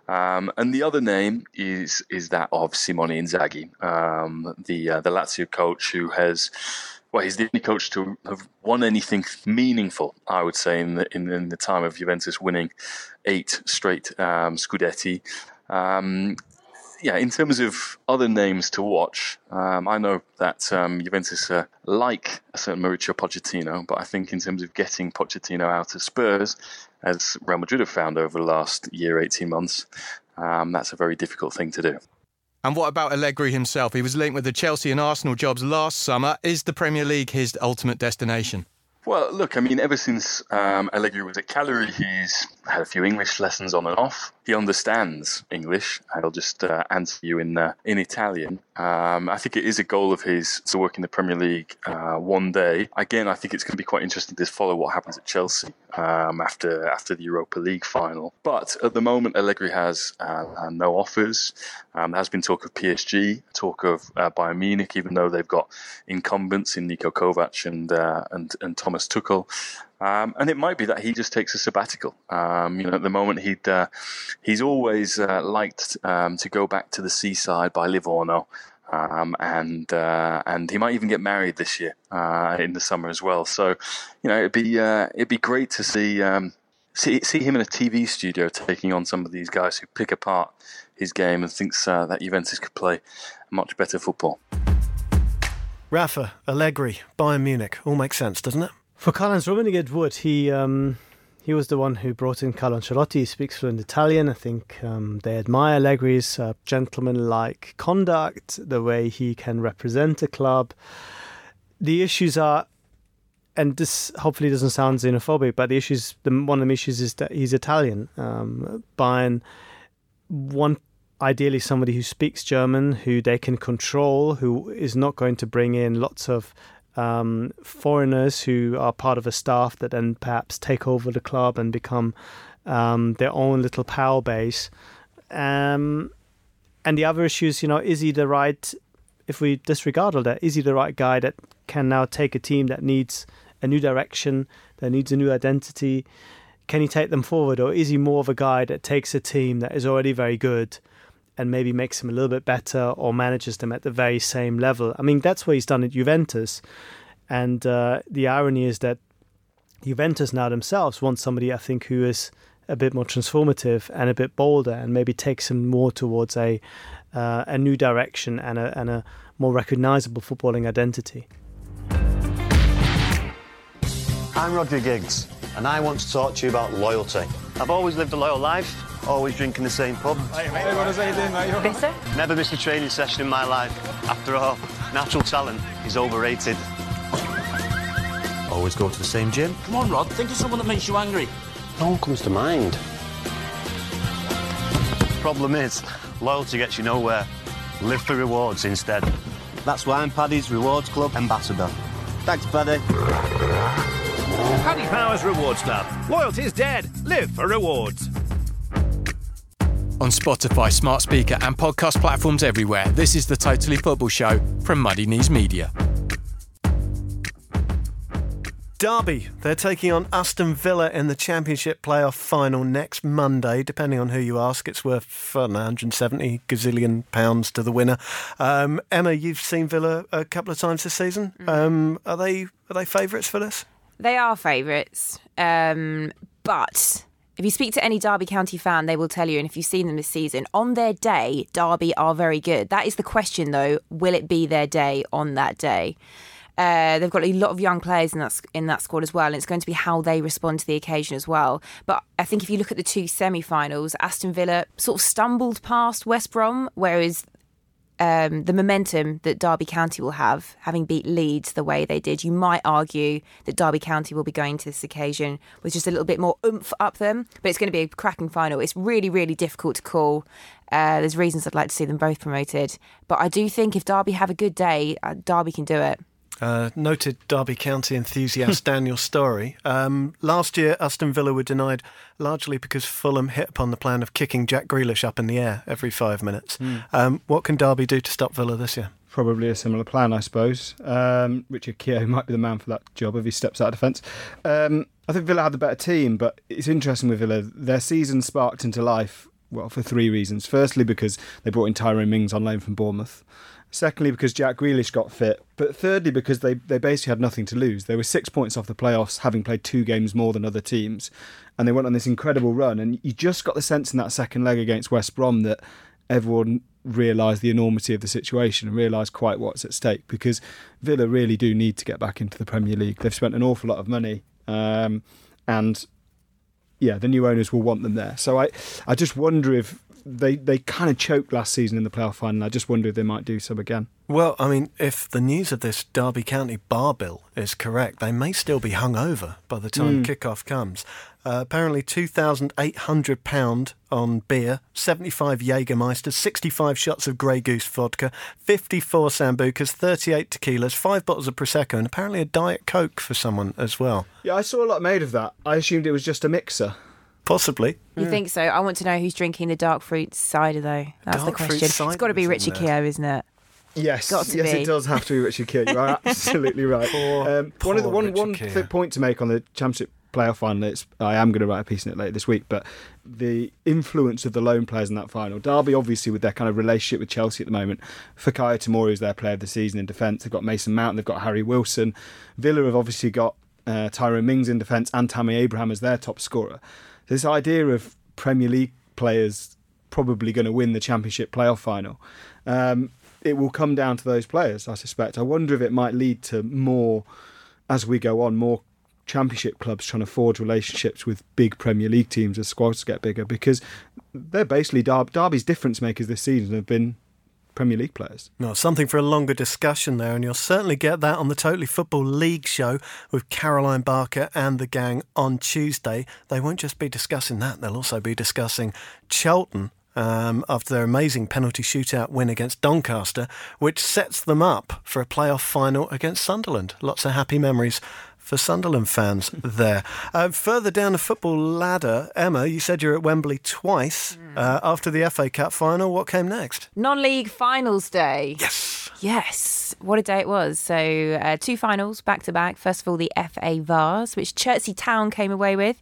Speaker 10: Um, and the other name is is that of Simone Inzaghi, um, the uh, the Lazio coach who has well, he's the only coach to have won anything meaningful, I would say, in the in, in the time of Juventus winning eight straight um, Scudetti. Um, yeah, in terms of other names to watch, um, I know that um, Juventus uh, like a certain Mauricio Pochettino, but I think in terms of getting Pochettino out of Spurs, as Real Madrid have found over the last year, 18 months, um, that's a very difficult thing to do.
Speaker 5: And what about Allegri himself? He was linked with the Chelsea and Arsenal jobs last summer. Is the Premier League his ultimate destination?
Speaker 10: Well, look, I mean, ever since um, Allegri was at Cagliari, he's had a few English lessons on and off. He understands English. I'll just uh, answer you in uh, in Italian. Um, I think it is a goal of his to work in the Premier League uh, one day. Again, I think it's going to be quite interesting to follow what happens at Chelsea um, after after the Europa League final. But at the moment, Allegri has uh, uh, no offers. Um, there has been talk of PSG, talk of uh, Bayern Munich, even though they've got incumbents in Niko Kovac and and and Thomas Tuchel. Um, and it might be that he just takes a sabbatical. Um, you know, at the moment, he'd uh, he's always uh, liked um, to go back to the seaside by Livorno, um, and uh, and he might even get married this year uh, in the summer as well. So, you know, it'd be uh, it'd be great to see um, see see him in a TV studio taking on some of these guys who pick apart his game and thinks uh, that Juventus could play much better football.
Speaker 1: Rafa, Allegri, Bayern Munich, all makes sense, doesn't it?
Speaker 2: For Karl-Heinz Rummenigge would, he um, he was the one who brought in Carlo Ancelotti. He speaks fluent Italian. I think um, they admire Allegri's uh, gentlemanlike conduct, the way he can represent a club. The issues are and this hopefully doesn't sound xenophobic, but the issues, the, one of the issues is that he's Italian. Um, Bayern want ideally somebody who speaks German, who they can control, who is not going to bring in lots of um, foreigners who are part of a staff that then perhaps take over the club and become um, their own little power base. Um, and the other issue is, you know, is he the right? If we disregard all that, is he the right guy that can now take a team that needs a new direction, that needs a new identity? Can he take them forward, or is he more of a guy that takes a team that is already very good and maybe makes him a little bit better, or manages them at the very same level? I mean, that's what he's done at Juventus, and uh, the irony is that Juventus now themselves want somebody, I think, who is a bit more transformative and a bit bolder, and maybe takes them more towards a uh, a new direction and a and a more recognisable footballing identity.
Speaker 11: I'm Roger Giggs, and I want to talk to you about loyalty. I've always lived a loyal life, always drinking the same pub.
Speaker 12: Bitter?
Speaker 11: Never missed a training session in my life. After all, natural talent is overrated. Always go to the same gym.
Speaker 13: Come on, Rod, think of someone that makes you angry.
Speaker 11: No one comes to mind. Problem is, loyalty gets you nowhere. Live for rewards instead. That's why I'm Paddy's Rewards Club ambassador. Thanks, Paddy.
Speaker 14: Paddy Powers Rewards Club. Loyalty's dead. Live for rewards.
Speaker 5: On Spotify, smart speaker, and podcast platforms everywhere, this is the Totally Football Show from Muddy Knees Media.
Speaker 1: Derby, they're taking on Aston Villa in the Championship playoff final next Monday. Depending on who you ask, it's worth I know, 170 gazillion pounds to the winner. Um, Emma, you've seen Villa a couple of times this season. Um, are they are they favourites for this?
Speaker 3: They are favourites, um, but if you speak to any Derby County fan, they will tell you, and if you've seen them this season, on their day, Derby are very good. That is the question, though: will it be their day on that day? Uh, they've got a lot of young players in that in that squad as well, and it's going to be how they respond to the occasion as well. But I think if you look at the two semi-finals, Aston Villa sort of stumbled past West Brom, whereas um, the momentum that Derby County will have, having beat Leeds the way they did, you might argue that Derby County will be going to this occasion with just a little bit more oomph up them. But it's going to be a cracking final. It's really, really difficult to call. Uh, there's reasons I'd like to see them both promoted, but I do think if Derby have a good day, uh, Derby can do it.
Speaker 1: Uh, noted Derby County enthusiast Daniel Storey. Um, last year, Aston Villa were denied largely because Fulham hit upon the plan of kicking Jack Grealish up in the air every five minutes.
Speaker 4: Mm.
Speaker 1: Um, what can Derby do to stop Villa this year?
Speaker 4: Probably a similar plan, I suppose. Um, Richard Keogh might be the man for that job if he steps out of defence. Um, I think Villa had the better team, but it's interesting with Villa. Their season sparked into life, well, for three reasons. Firstly, because they brought in Tyrone Mings on loan from Bournemouth. Secondly, because Jack Grealish got fit. But thirdly, because they, they basically had nothing to lose. They were six points off the playoffs, having played two games more than other teams. And they went on this incredible run. And you just got the sense in that second leg against West Brom that everyone realised the enormity of the situation and realised quite what's at stake because Villa really do need to get back into the Premier League. They've spent an awful lot of money. Um, and yeah, the new owners will want them there. So I, I just wonder if they they kind of choked last season in the playoff final. I just wonder if they might do so again.
Speaker 1: Well, I mean, if the news of this Derby County bar bill is correct, they may still be hungover by the time
Speaker 4: Mm.
Speaker 1: kickoff comes. Uh, apparently, two thousand eight hundred pound on beer, seventy-five Jägermeisters, sixty-five shots of Grey Goose vodka, fifty-four sambucas, thirty-eight tequilas, five bottles of prosecco, and apparently a diet coke for someone as well.
Speaker 4: Yeah, I saw a lot made of that. I assumed it was just a mixer.
Speaker 1: Possibly.
Speaker 3: You think so? I want to know who's drinking the dark fruit cider, though. That's
Speaker 4: Dark
Speaker 3: the
Speaker 4: fruit
Speaker 3: question.
Speaker 4: cider
Speaker 3: It's got to be
Speaker 4: was in
Speaker 3: Richie
Speaker 4: there.
Speaker 3: Keogh, isn't it?
Speaker 4: Yes, yes,
Speaker 3: be.
Speaker 4: it does have to be Richard Keogh. You are absolutely right. um, one of the
Speaker 1: poor
Speaker 4: one
Speaker 1: Richard
Speaker 4: one
Speaker 1: Keogh.
Speaker 4: th- point to make on the championship playoff final. It's, I am going to write a piece in it later this week, but the influence of the loan players in that final. Derby, obviously, with their kind of relationship with Chelsea at the moment. Fikayo Tomori is their player of the season in defence. They've got Mason Mount. They've got Harry Wilson. Villa have obviously got uh, Tyrone Mings in defence and Tammy Abraham as their top scorer. This idea of Premier League players probably going to win the Championship playoff final. Um, it will come down to those players, I suspect. I wonder if it might lead to more, as we go on, more Championship clubs trying to forge relationships with big Premier League teams as squads get bigger because they're basically Derby, Derby's difference makers this season have been Premier League players.
Speaker 1: Well, something for a longer discussion there, and you'll certainly get that on the Totally Football League show with Caroline Barker and the gang on Tuesday. They won't just be discussing that, they'll also be discussing Charlton um, after their amazing penalty shootout win against Doncaster, which sets them up for a playoff final against Sunderland. Lots of happy memories for Sunderland fans there. Uh, further down the football ladder, Emma, you said you're at Wembley twice. Uh, after the FA Cup final, what came next?
Speaker 3: Non league finals day.
Speaker 1: Yes.
Speaker 3: Yes. What a day it was. So, uh, two finals back to back. First of all, the FA Vase, which Chertsey Town came away with.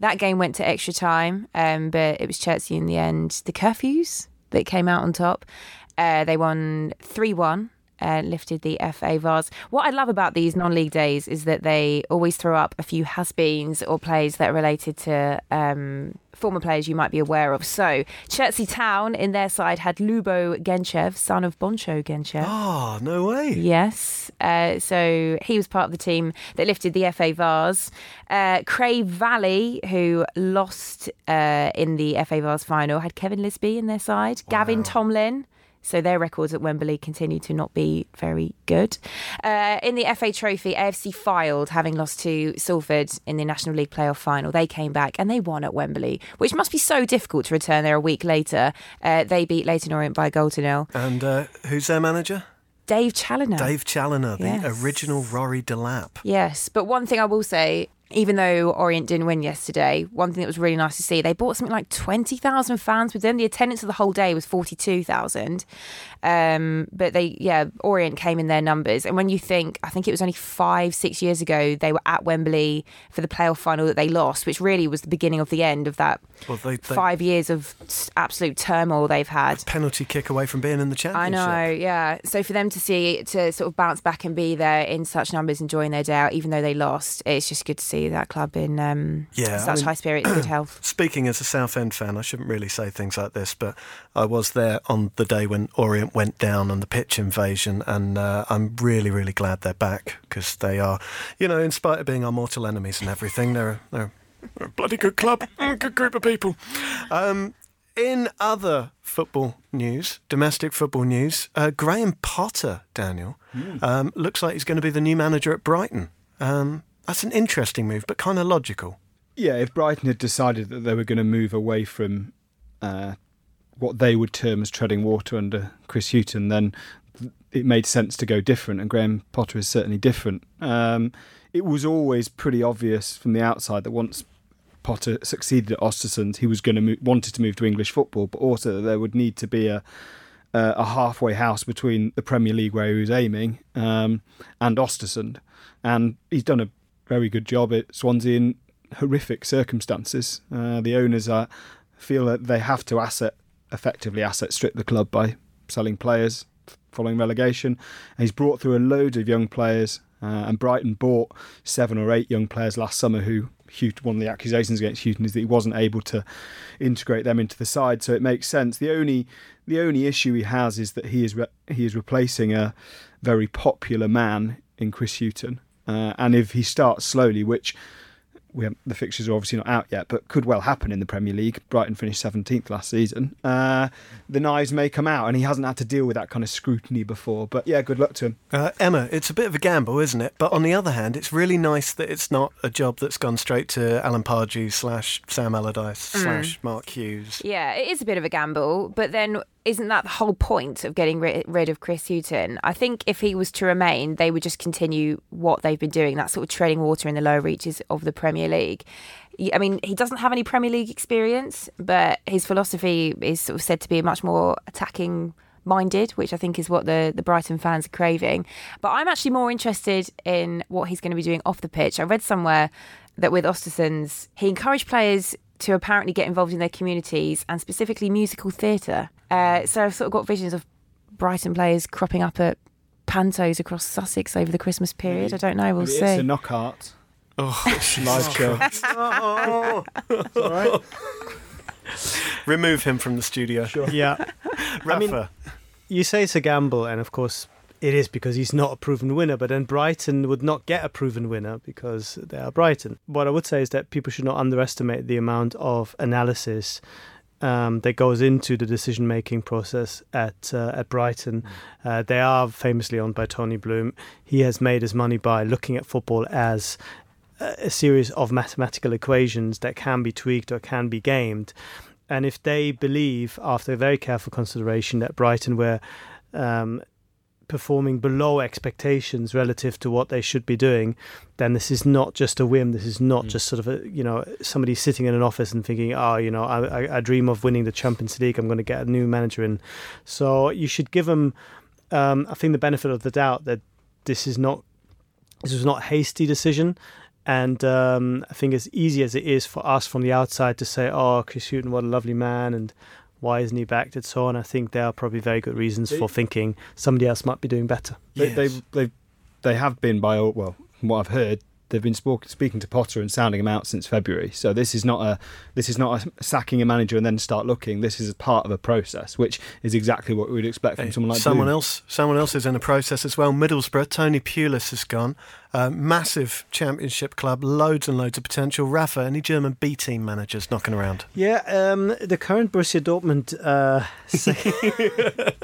Speaker 3: That game went to extra time, um, but it was Chertsey in the end. The curfews that came out on top. Uh, they won 3 1 uh, lifted the FA Vase. What I love about these non-league days is that they always throw up a few has-beens or plays that are related to um, former players you might be aware of. So Chertsey Town in their side had Lubo Genchev, son of Boncho Genchev.
Speaker 1: Oh, no way.
Speaker 3: Yes. Uh, so he was part of the team that lifted the FA Vase. Uh, Cray Valley, who lost uh, in the FA Vase final, had Kevin Lisbie in their side. Wow. Gavin Tomlin so their records at Wembley continue to not be very good. Uh, in the FA Trophy, AFC Fylde, having lost to Salford in the National League playoff final, they came back and they won at Wembley, which must be so difficult to return there a week later. Uh, they beat Leyton Orient by a goal to nil.
Speaker 1: And uh, who's their manager?
Speaker 3: Dave Challinor.
Speaker 1: Dave Challinor, the yes. original Rory Delap.
Speaker 3: Yes, but one thing I will say even though Orient didn't win yesterday, one thing that was really nice to see, they bought something like 20,000 fans with them. The attendance of the whole day was 42,000. Um, but they, yeah, Orient came in their numbers. And when you think, I think it was only five, six years ago, they were at Wembley for the playoff final that they lost, which really was the beginning of the end of that well, they, they, five years of absolute turmoil they've had.
Speaker 1: penalty kick away from being in the championship.
Speaker 3: I know, yeah. So for them to see, to sort of bounce back and be there in such numbers, enjoying their day out, even though they lost, it's just good to see that club in um, yeah, such I mean, high spirits, good health.
Speaker 1: Speaking as a Southend fan, I shouldn't really say things like this, but I was there on the day when Orient went down on the pitch invasion, and uh, I'm really, really glad they're back because they are, you know, in spite of being our mortal enemies and everything, they're, they're, a bloody good club, good group of people. Um, in other football news, domestic football news, uh, Graham Potter, Daniel, mm. um, looks like he's going to be the new manager at Brighton. Um, that's an interesting move, but kind of logical.
Speaker 4: Yeah, if Brighton had decided that they were going to move away from uh, what they would term as treading water under Chris Hughton, then it made sense to go different, and Graham Potter is certainly different. Um, it was always pretty obvious from the outside that once Potter succeeded at Östersund, he was going to move, wanted to move to English football, but also that there would need to be a a halfway house between the Premier League where he was aiming um, and Östersund, and he's done a very good job at Swansea in horrific circumstances. Uh, the owners are, feel that they have to asset effectively asset strip the club by selling players following relegation. And he's brought through a load of young players, uh, and Brighton bought seven or eight young players last summer who. One of the accusations against Hughton is that he wasn't able to integrate them into the side, so it makes sense. The only the only issue he has is that he is re- he is replacing a very popular man in Chris Hughton, uh, and if he starts slowly, which we have, the fixtures are obviously not out yet, but could well happen in the Premier League. Brighton finished 17th last season. Uh, the knives may come out, and he hasn't had to deal with that kind of scrutiny before. But yeah, good luck to him.
Speaker 1: Uh, Emma, it's a bit of a gamble, isn't it? But on the other hand, it's really nice that it's not a job that's gone straight to Alan Pardew slash Sam Allardyce mm. slash Mark Hughes.
Speaker 3: Yeah, it is a bit of a gamble, but then isn't that the whole point of getting rid, rid of Chris Hughton? I think if he was to remain, they would just continue what they've been doing, that sort of treading water in the lower reaches of the Premier League. I mean, he doesn't have any Premier League experience, but his philosophy is sort of said to be much more attacking minded, which I think is what the, the Brighton fans are craving. But I'm actually more interested in what he's going to be doing off the pitch. I read somewhere that with Östersund's, he encouraged players to apparently get involved in their communities and specifically musical theatre. Uh, so I've sort of got visions of Brighton players cropping up at pantos across Sussex over the Christmas period. I don't know. We'll
Speaker 4: it's
Speaker 3: see.
Speaker 4: It's a knockout. Oh, live show.
Speaker 1: oh, all right. Remove him from the studio.
Speaker 2: Sure. Yeah.
Speaker 1: Rafa. I mean,
Speaker 2: you say it's a gamble, and of course, it is because he's not a proven winner, but then Brighton would not get a proven winner because they are Brighton. What I would say is that people should not underestimate the amount of analysis um, that goes into the decision making process at uh, at Brighton. Mm. Uh, they are famously owned by Tony Bloom. He has made his money by looking at football as a series of mathematical equations that can be tweaked or can be gamed. And if they believe, after very careful consideration, that Brighton were um, performing below expectations relative to what they should be doing, then this is not just a whim. This is not mm. just sort of a you know somebody sitting in an office and thinking, oh, you know, I, I dream of winning the Champions League. I'm going to get a new manager in. So you should give them, um, I think, the benefit of the doubt that this is not this was not a hasty decision. And um, I think as easy as it is for us from the outside to say, "Oh, Chris Hughton, what a lovely man," and why isn't he backed and so on. I think there are probably very good reasons for thinking somebody else might be doing better.
Speaker 4: They, yes. they, they, they have been by all, well, what I've heard, they've been speaking to Potter and sounding him out since February. So this is not a this is not a sacking a manager and then start looking. This is part of a process, which is exactly what we would expect from hey, someone like
Speaker 1: someone Bloom. else. Someone else is in a process as well. Middlesbrough, Tony Pulis has gone. Uh, massive championship club, loads and loads of potential. Rafa, any German B team managers knocking around?
Speaker 2: Yeah, um, the current Borussia Dortmund uh,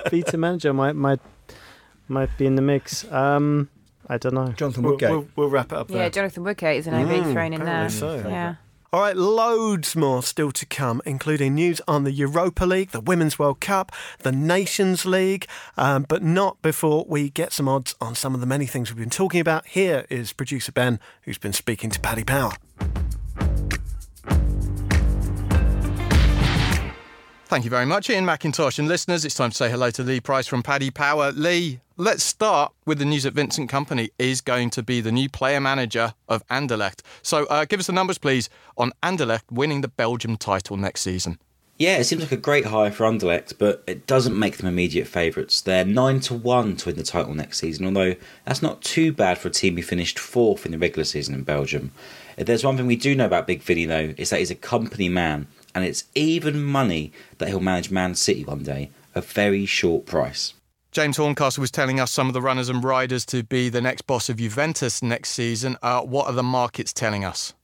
Speaker 2: B team manager might might might be in the mix. Um, I don't know.
Speaker 4: Jonathan Woodgate.
Speaker 1: We'll, we'll, we'll wrap it up there.
Speaker 3: Yeah, Jonathan Woodgate is an OB mm, thrown in there. So. Yeah.
Speaker 1: All right, loads more still to come, including news on the Europa League, the Women's World Cup, the Nations League, um, but not before we get some odds on some of the many things we've been talking about. Here is producer Ben, who's been speaking to Paddy Power.
Speaker 5: Thank you very much, Ian McIntosh. And listeners, it's time to say hello to Lee Price from Paddy Power. Lee, let's start with the news that Vincent Kompany is going to be the new player manager of Anderlecht. So uh, give us the numbers, please, on Anderlecht winning the Belgium title next season.
Speaker 15: Yeah, it seems like a great hire for Anderlecht, but it doesn't make them immediate favourites. They're 9 to 1 to win the title next season, although that's not too bad for a team who finished fourth in the regular season in Belgium. If there's one thing we do know about Big Vinny, though, is that he's a company man and it's even money that he'll manage Man City one day, a very short price.
Speaker 5: James Horncastle was telling us some of the runners and riders to be the next boss of Juventus next season. Uh, what are the markets telling us?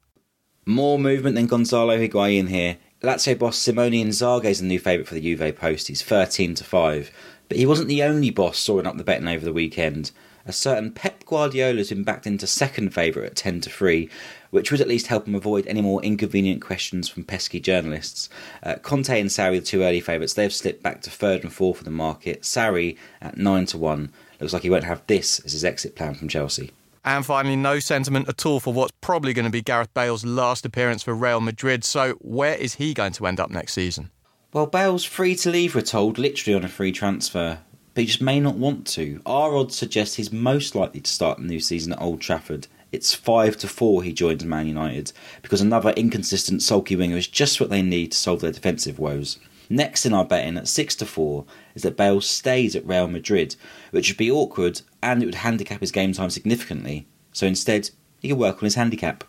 Speaker 15: More movement than Gonzalo Higuain here. Lazio boss Simone Inzaghi is the new favourite for the Juve post. He's 13 to 5. But he wasn't the only boss soaring up the betting over the weekend a certain Pep Guardiola has been backed into second favourite at 10 to 3, which would at least help him avoid any more inconvenient questions from pesky journalists. Uh, Conte and Sarri, the two early favourites, they've slipped back to third and fourth of the market. Sarri at 9 to 1. Looks like he won't have this as his exit plan from Chelsea.
Speaker 5: And finally, no sentiment at all for what's probably going to be Gareth Bale's last appearance for Real Madrid. So, where is he going to end up next season?
Speaker 15: Well, Bale's free to leave, we're told, literally on a free transfer but he just may not want to. Our odds suggest he's most likely to start the new season at Old Trafford. It's 5 to 4 he joins Man United, because another inconsistent, sulky winger is just what they need to solve their defensive woes. Next in our betting at 6 to 4 is that Bale stays at Real Madrid, which would be awkward and it would handicap his game time significantly. So instead, he can work on his handicap.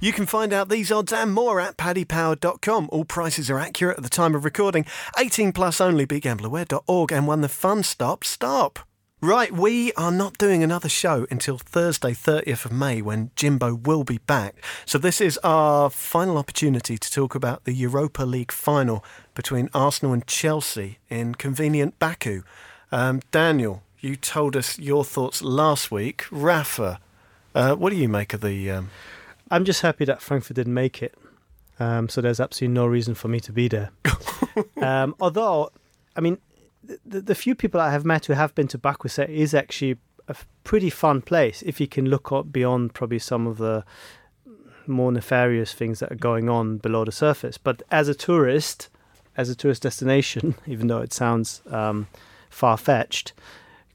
Speaker 1: You can find out these odds and more at paddypower.com. All prices are accurate at the time of recording. 18 plus only, begambleaware.org, and when the fun stops, stop. Right, we are not doing another show until Thursday, 30th of May, when Jimbo will be back. So, this is our final opportunity to talk about the Europa League final between Arsenal and Chelsea in convenient Baku. Um, Daniel, you told us your thoughts last week. Rafa, uh, what do you make of the. Um,
Speaker 2: I'm just happy that Frankfurt didn't make it. Um, so there's absolutely no reason for me to be there. um, although, I mean, the, the, few people I have met who have been to Baku say it is actually a pretty fun place if you can look up beyond probably some of the more nefarious things that are going on below the surface. But as a tourist, as a tourist destination, even though it sounds um, far fetched,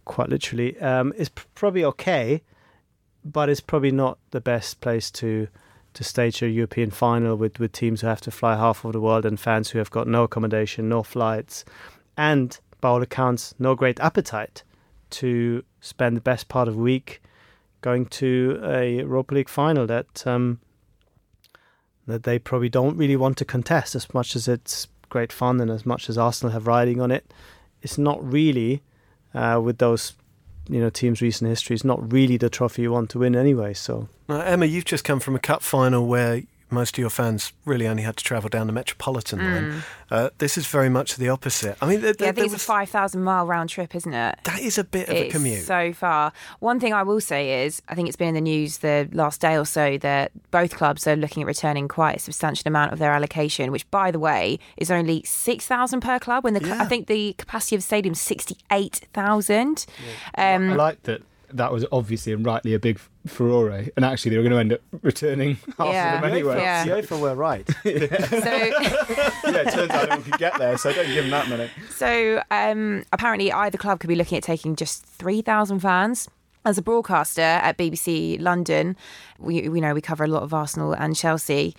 Speaker 2: quite literally, um, is probably okay but it's probably not the best place to to stage a European final with, with teams who have to fly half of the world and fans who have got no accommodation, no flights, and by all accounts, no great appetite to spend the best part of a week going to a Europa League final that um, that they probably don't really want to contest as much as it's great fun and as much as Arsenal have riding on it. It's not really uh, with those you know team's recent history is not really the trophy you want to win anyway. So
Speaker 1: now, Emma, you've just come from a cup final where most of your fans really only had to travel down the Metropolitan
Speaker 3: Mm.
Speaker 1: line. Uh, this is very much the opposite. I mean, there,
Speaker 3: Yeah, I
Speaker 1: there
Speaker 3: think it's
Speaker 1: was-
Speaker 3: a 5,000 mile round trip, isn't it?
Speaker 1: that is a bit of a commute.
Speaker 3: so far. One thing I will say is, I think it's been in the news the last day or so that both clubs are looking at returning quite a substantial amount of their allocation, which, by the way, is only 6,000 per club. When the I think the capacity of the stadium is 68,000. Um,
Speaker 4: I like that. That was obviously and rightly a big furore, and actually they were going to end up returning half
Speaker 3: Yeah.
Speaker 4: of them anyway.
Speaker 3: Yeah.
Speaker 2: The UEFA were right.
Speaker 4: yeah, it turns out no one could get there, so don't give them that money.
Speaker 3: So um, apparently, either club could be looking at taking just three thousand fans. As a broadcaster at BBC London, we we know we cover a lot of Arsenal and Chelsea.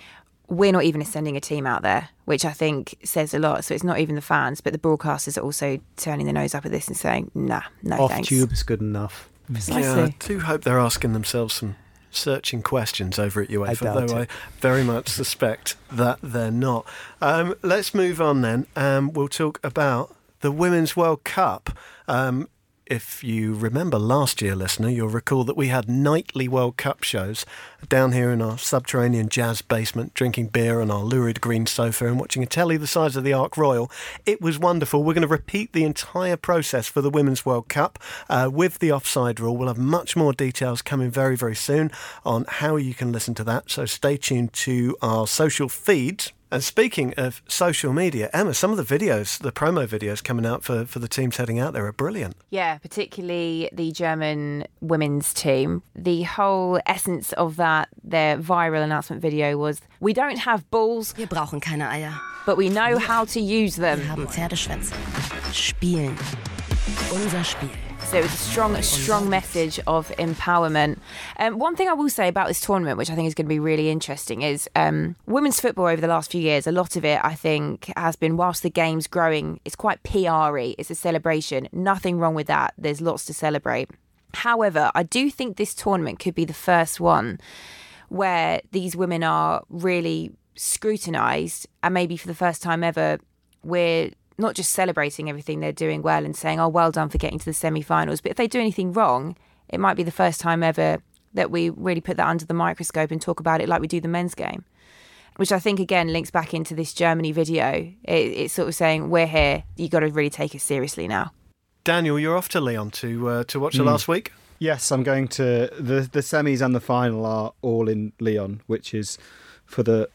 Speaker 3: We're not even sending a team out there, which I think says a lot. So it's not even the fans, but the broadcasters are also turning their nose up at this and saying, "Nah, no
Speaker 2: Off
Speaker 3: thanks."
Speaker 2: tube is good enough.
Speaker 3: Precisely.
Speaker 1: Yeah, I do hope they're asking themselves some searching questions over at UEFA,
Speaker 2: doubt
Speaker 1: though
Speaker 2: it.
Speaker 1: I very much suspect that they're not. Um, let's move on then. Um, we'll talk about the Women's World Cup. Um, if you remember last year, listener, you'll recall that we had nightly World Cup shows down here in our subterranean jazz basement, drinking beer on our lurid green sofa and watching a telly the size of the Ark Royal. It was wonderful. We're going to repeat the entire process for the Women's World Cup uh, with the offside rule. We'll have much more details coming very, very soon on how you can listen to that. So stay tuned to our social feeds. And speaking of social media, Emma, some of the videos, the promo videos coming out for, for the teams heading out there are brilliant.
Speaker 3: Yeah, particularly the German women's team. The whole essence of that, their viral announcement video was we don't have balls.
Speaker 16: Wir brauchen keine Eier.
Speaker 3: But we know how to use them.
Speaker 16: Wir haben Pferdeschwänze. Spielen. Unser Spiel.
Speaker 3: So it was a strong, strong message of empowerment. Um, one thing I will say about this tournament, which I think is going to be really interesting, is um, women's football over the last few years. A lot of it, I think, has been whilst the game's growing. It's quite PR-y. It's a celebration. Nothing wrong with that. There's lots to celebrate. However, I do think this tournament could be the first one where these women are really scrutinised, and maybe for the first time ever, we're not just celebrating everything they're doing well and saying, oh, well done for getting to the semi finals, but if they do anything wrong, it might be the first time ever that we really put that under the microscope and talk about it like we do the men's game. Which I think again links back into this Germany video. It, it's sort of saying, we're here, you've got to really take it seriously now.
Speaker 1: Daniel, you're off to Lyon to uh, to watch the
Speaker 4: Mm.
Speaker 1: last week.
Speaker 4: Yes, I'm going to the the semis and the final are all in Lyon, which is for the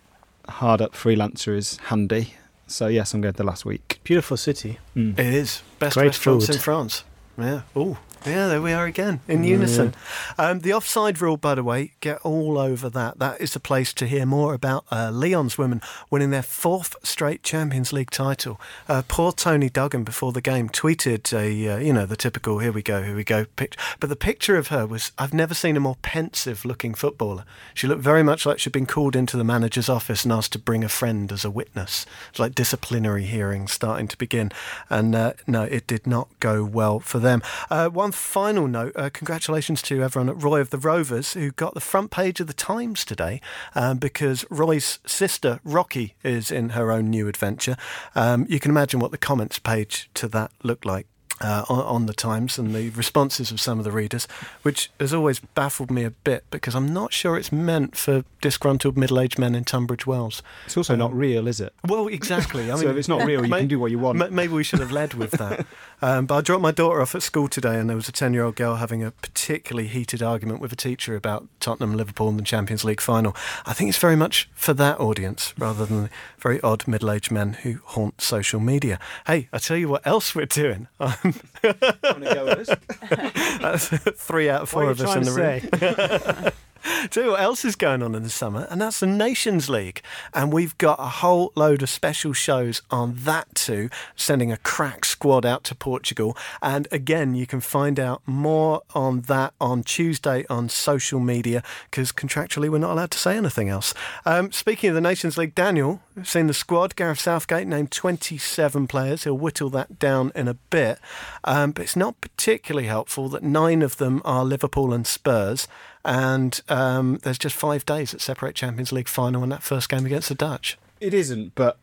Speaker 4: hard up freelancer is handy. So yes, I'm going to the last week.
Speaker 2: Beautiful city.
Speaker 4: Mm.
Speaker 1: It is best
Speaker 2: Great
Speaker 1: restaurants
Speaker 2: food.
Speaker 1: in France. Yeah. Oh, yeah. There we are again in unison. Um, the offside rule, by the way, get all over that. That is the place to hear more about uh, Lyon's women winning their fourth straight Champions League title. Uh, poor Toni Duggan before the game tweeted a, uh, you know, the typical "here we go, here we go" picture. But the picture of her was, I've never seen a more pensive-looking footballer. She looked very much like she'd been called into the manager's office and asked to bring a friend as a witness. It's like disciplinary hearings starting to begin. And uh, no, it did not go well for them. Uh, one final note uh, congratulations to everyone at Roy of the Rovers who got the front page of the Times today um, because Roy's sister, Rocky, is in her own new adventure. Um, you can imagine what the comments page to that looked like. Uh, on, on the Times and the responses of some of the readers, which has always baffled me a bit because I'm not sure it's meant for disgruntled middle-aged men in Tunbridge Wells.
Speaker 4: It's also not real, is it?
Speaker 1: Well, exactly. I
Speaker 4: So
Speaker 1: mean,
Speaker 4: if it's not real, you
Speaker 1: may-
Speaker 4: can do what you want.
Speaker 1: ma- Maybe we should have led with that. um, but I dropped my daughter off at school today, and there was a ten-year-old girl having a particularly heated argument with a teacher about Tottenham, Liverpool, and the Champions League final. I think it's very much for that audience rather than the very odd middle-aged men who haunt social media. Hey, I tell you what else we're doing. That's three out of four of us in the room. Tell you what else is going on in the summer, and that's the Nations League. And we've got a whole load of special shows on that too, sending a crack squad out to Portugal. And again, you can find out more on that on Tuesday on social media, because contractually we're not allowed to say anything else. Um, speaking of the Nations League, Daniel, seen the squad. Gareth Southgate named 27 players. He'll whittle that down in a bit. Um, but it's not particularly helpful that nine of them are Liverpool and Spurs and um, there's just five days that separate Champions League final and that first game against the Dutch.
Speaker 4: It isn't, but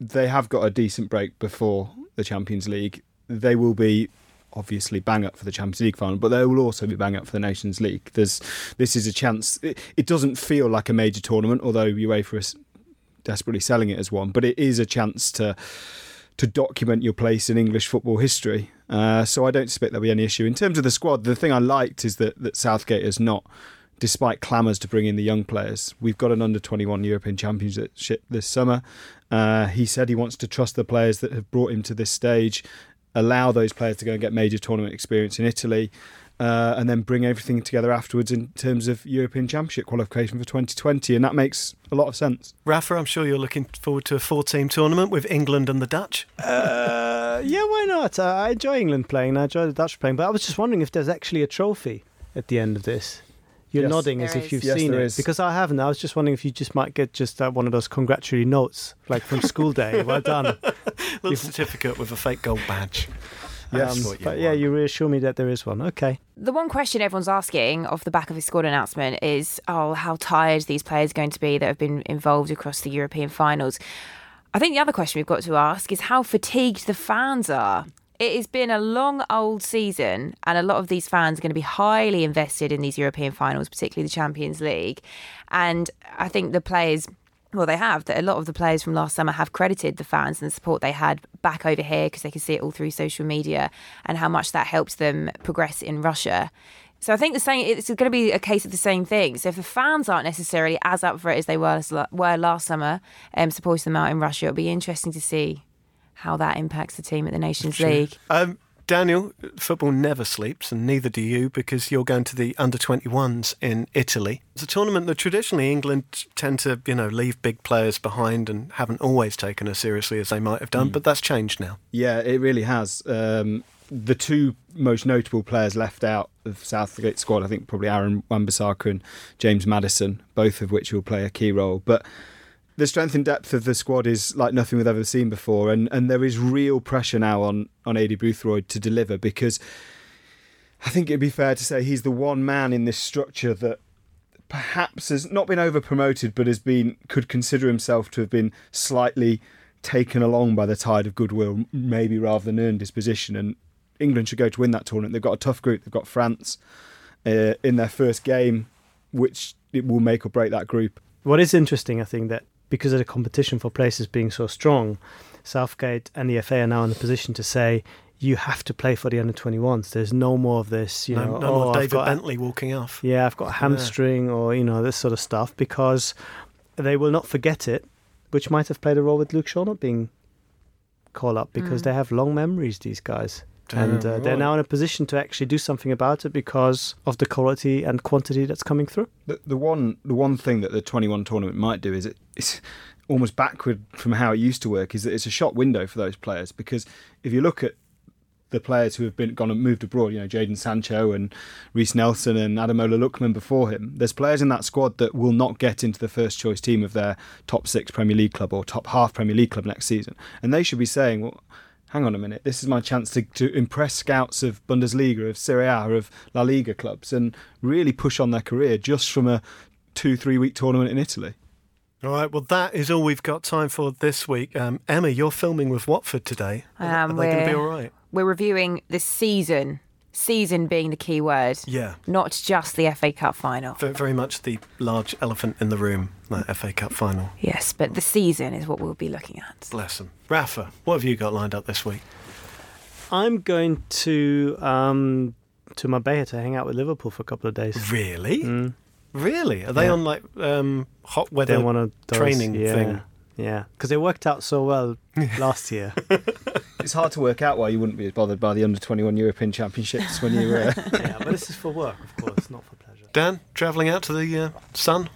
Speaker 4: they have got a decent break before the Champions League. They will be obviously bang up for the Champions League final, but they will also be bang up for the Nations League. There's this is a chance. It, it doesn't feel like a major tournament, although UEFA is desperately selling it as one, but it is a chance to to document your place in English football history. Uh, so I don't expect there'll be any issue in terms of the squad. The thing I liked is that that Southgate has not. Despite clamours to bring in the young players, we've got an under 21 European Championship this summer. Uh, he said he wants to trust the players that have brought him to this stage, allow those players to go and get major tournament experience in Italy, uh, and then bring everything together afterwards in terms of European Championship qualification for 2020. And that makes a lot of sense.
Speaker 1: Rafa, I'm sure you're looking forward to a four team tournament with England and the Dutch.
Speaker 2: Uh, yeah, why not? I enjoy England playing, I enjoy the Dutch playing, but I was just wondering if there's actually a trophy at the end of this. You're
Speaker 4: Yes.
Speaker 2: nodding as
Speaker 3: There
Speaker 2: if you've
Speaker 4: Yes,
Speaker 2: seen
Speaker 4: there
Speaker 2: it
Speaker 4: is.
Speaker 2: because I haven't. I was just wondering if you just might get just uh, one of those congratulatory notes, like from school day. Well done.
Speaker 1: Little certificate with a fake gold badge.
Speaker 4: Yes.
Speaker 1: That's um, what you
Speaker 2: but yeah,
Speaker 1: want.
Speaker 2: you reassure me that there is one. Okay.
Speaker 3: The one question everyone's asking off the back of his squad announcement is, oh, how tired these players are going to be that have been involved across the European finals. I think the other question we've got to ask is how fatigued the fans are. It has been a long old season, and a lot of these fans are going to be highly invested in these European finals, particularly the Champions League. And I think the players well, they have. That a lot of the players from last summer have credited the fans and the support they had back over here because they could see it all through social media and how much that helped them progress in Russia. So I think the same. It's going to be a case of the same thing. So if the fans aren't necessarily as up for it as they were were last summer, um, supporting them out in Russia, it'll be interesting to see how that impacts the team at the Nations League.
Speaker 1: Um, Daniel, football never sleeps, and neither do you because you're going to the under 21s in Italy. It's a tournament that traditionally England tend to, you know, leave big players behind and haven't always taken as seriously as they might have done, but that's changed now.
Speaker 4: Yeah, it really has. Um, the two most notable players left out of Southgate squad, I think probably Aaron Wan-Bissaka and James Maddison, both of which will play a key role. But the strength and depth of the squad is like nothing we've ever seen before, and, and there is real pressure now on on Aidy Boothroyd to deliver because I think it'd be fair to say he's the one man in this structure that perhaps has not been over promoted, but has been could consider himself to have been slightly taken along by the tide of goodwill, maybe rather than earned his position. And England should go to win that tournament. They've got a tough group. They've got France uh, in their first game, which it will make or break that group.
Speaker 2: What is interesting, I think, that because of the competition for places being so strong, Southgate and the FA are now in the position to say you have to play for the under 21s. There's no more of this, you
Speaker 1: no,
Speaker 2: know.
Speaker 1: no
Speaker 2: oh,
Speaker 1: more
Speaker 2: I've
Speaker 1: David
Speaker 2: got-
Speaker 1: Bentley walking off.
Speaker 2: Yeah, I've got a hamstring or you know this sort of stuff because they will not forget it, which might have played a role with Luke Shaw not being called up because
Speaker 3: Mm.
Speaker 2: they have long memories. These guys. And uh, they're now in a position to actually do something about it because of the quality and quantity that's coming through.
Speaker 4: The, the one the one thing that the 21 tournament might do is it, it's almost backward from how it used to work is that it's a shot window for those players because if you look at the players who have been gone and moved abroad, you know, Jadon Sancho and Reiss Nelson and Ademola Lookman before him, there's players in that squad that will not get into the first choice team of their top six Premier League club or top half Premier League club next season. And they should be saying, well, hang on a minute, this is my chance to, to impress scouts of Bundesliga, of Serie A, of La Liga clubs and really push on their career just from a two, three week tournament in Italy.
Speaker 1: All right, well, that is all we've got time for this week. Um, Emma, you're filming with Watford today. Are,
Speaker 3: Um,
Speaker 1: are they going to be all right?
Speaker 3: We're reviewing the season. Season being the key word,
Speaker 1: Yeah.
Speaker 3: not just the FA Cup final.
Speaker 1: Very, very much the large elephant in the room, that FA Cup final.
Speaker 3: Yes, but the season is what we'll be looking at.
Speaker 1: Bless them. Rafa, what have you got lined up this week?
Speaker 2: I'm going to um, to Marbella to hang out with Liverpool for a couple of days.
Speaker 1: Really?
Speaker 2: Mm.
Speaker 1: Really? Are they
Speaker 2: Yeah.
Speaker 1: on like um, hot weather
Speaker 2: They're one of those,
Speaker 1: training
Speaker 2: yeah,
Speaker 1: thing?
Speaker 2: Yeah, because they worked out so well last year.
Speaker 4: It's hard to work out why you wouldn't be as bothered by the under 21 European Championships when you uh,
Speaker 2: yeah, but this is for work, of course, not for pleasure.
Speaker 1: Dan, travelling out to the uh, sun?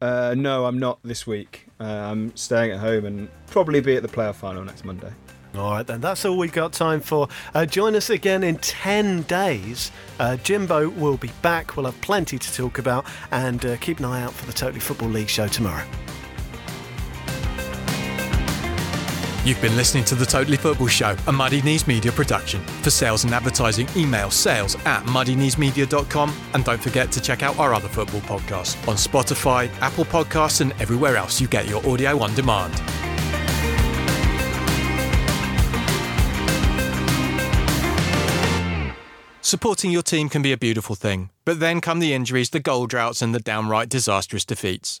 Speaker 4: Uh, no, I'm not this week. Uh, I'm staying at home and probably be at the playoff final next Monday.
Speaker 1: All right, then. That's all we've got time for. Uh, join us again in 10 days. Uh, Jimbo will be back. We'll have plenty to talk about. And uh, keep an eye out for the Totally Football League show tomorrow.
Speaker 5: You've been listening to the Totally Football Show, a Muddy Knees Media production. For sales and advertising, email sales at muddykneesmedia.com and don't forget to check out our other football podcasts on Spotify, Apple Podcasts, and everywhere else you get your audio on demand. Supporting your team can be a beautiful thing, but then come the injuries, the goal droughts, and the downright disastrous defeats.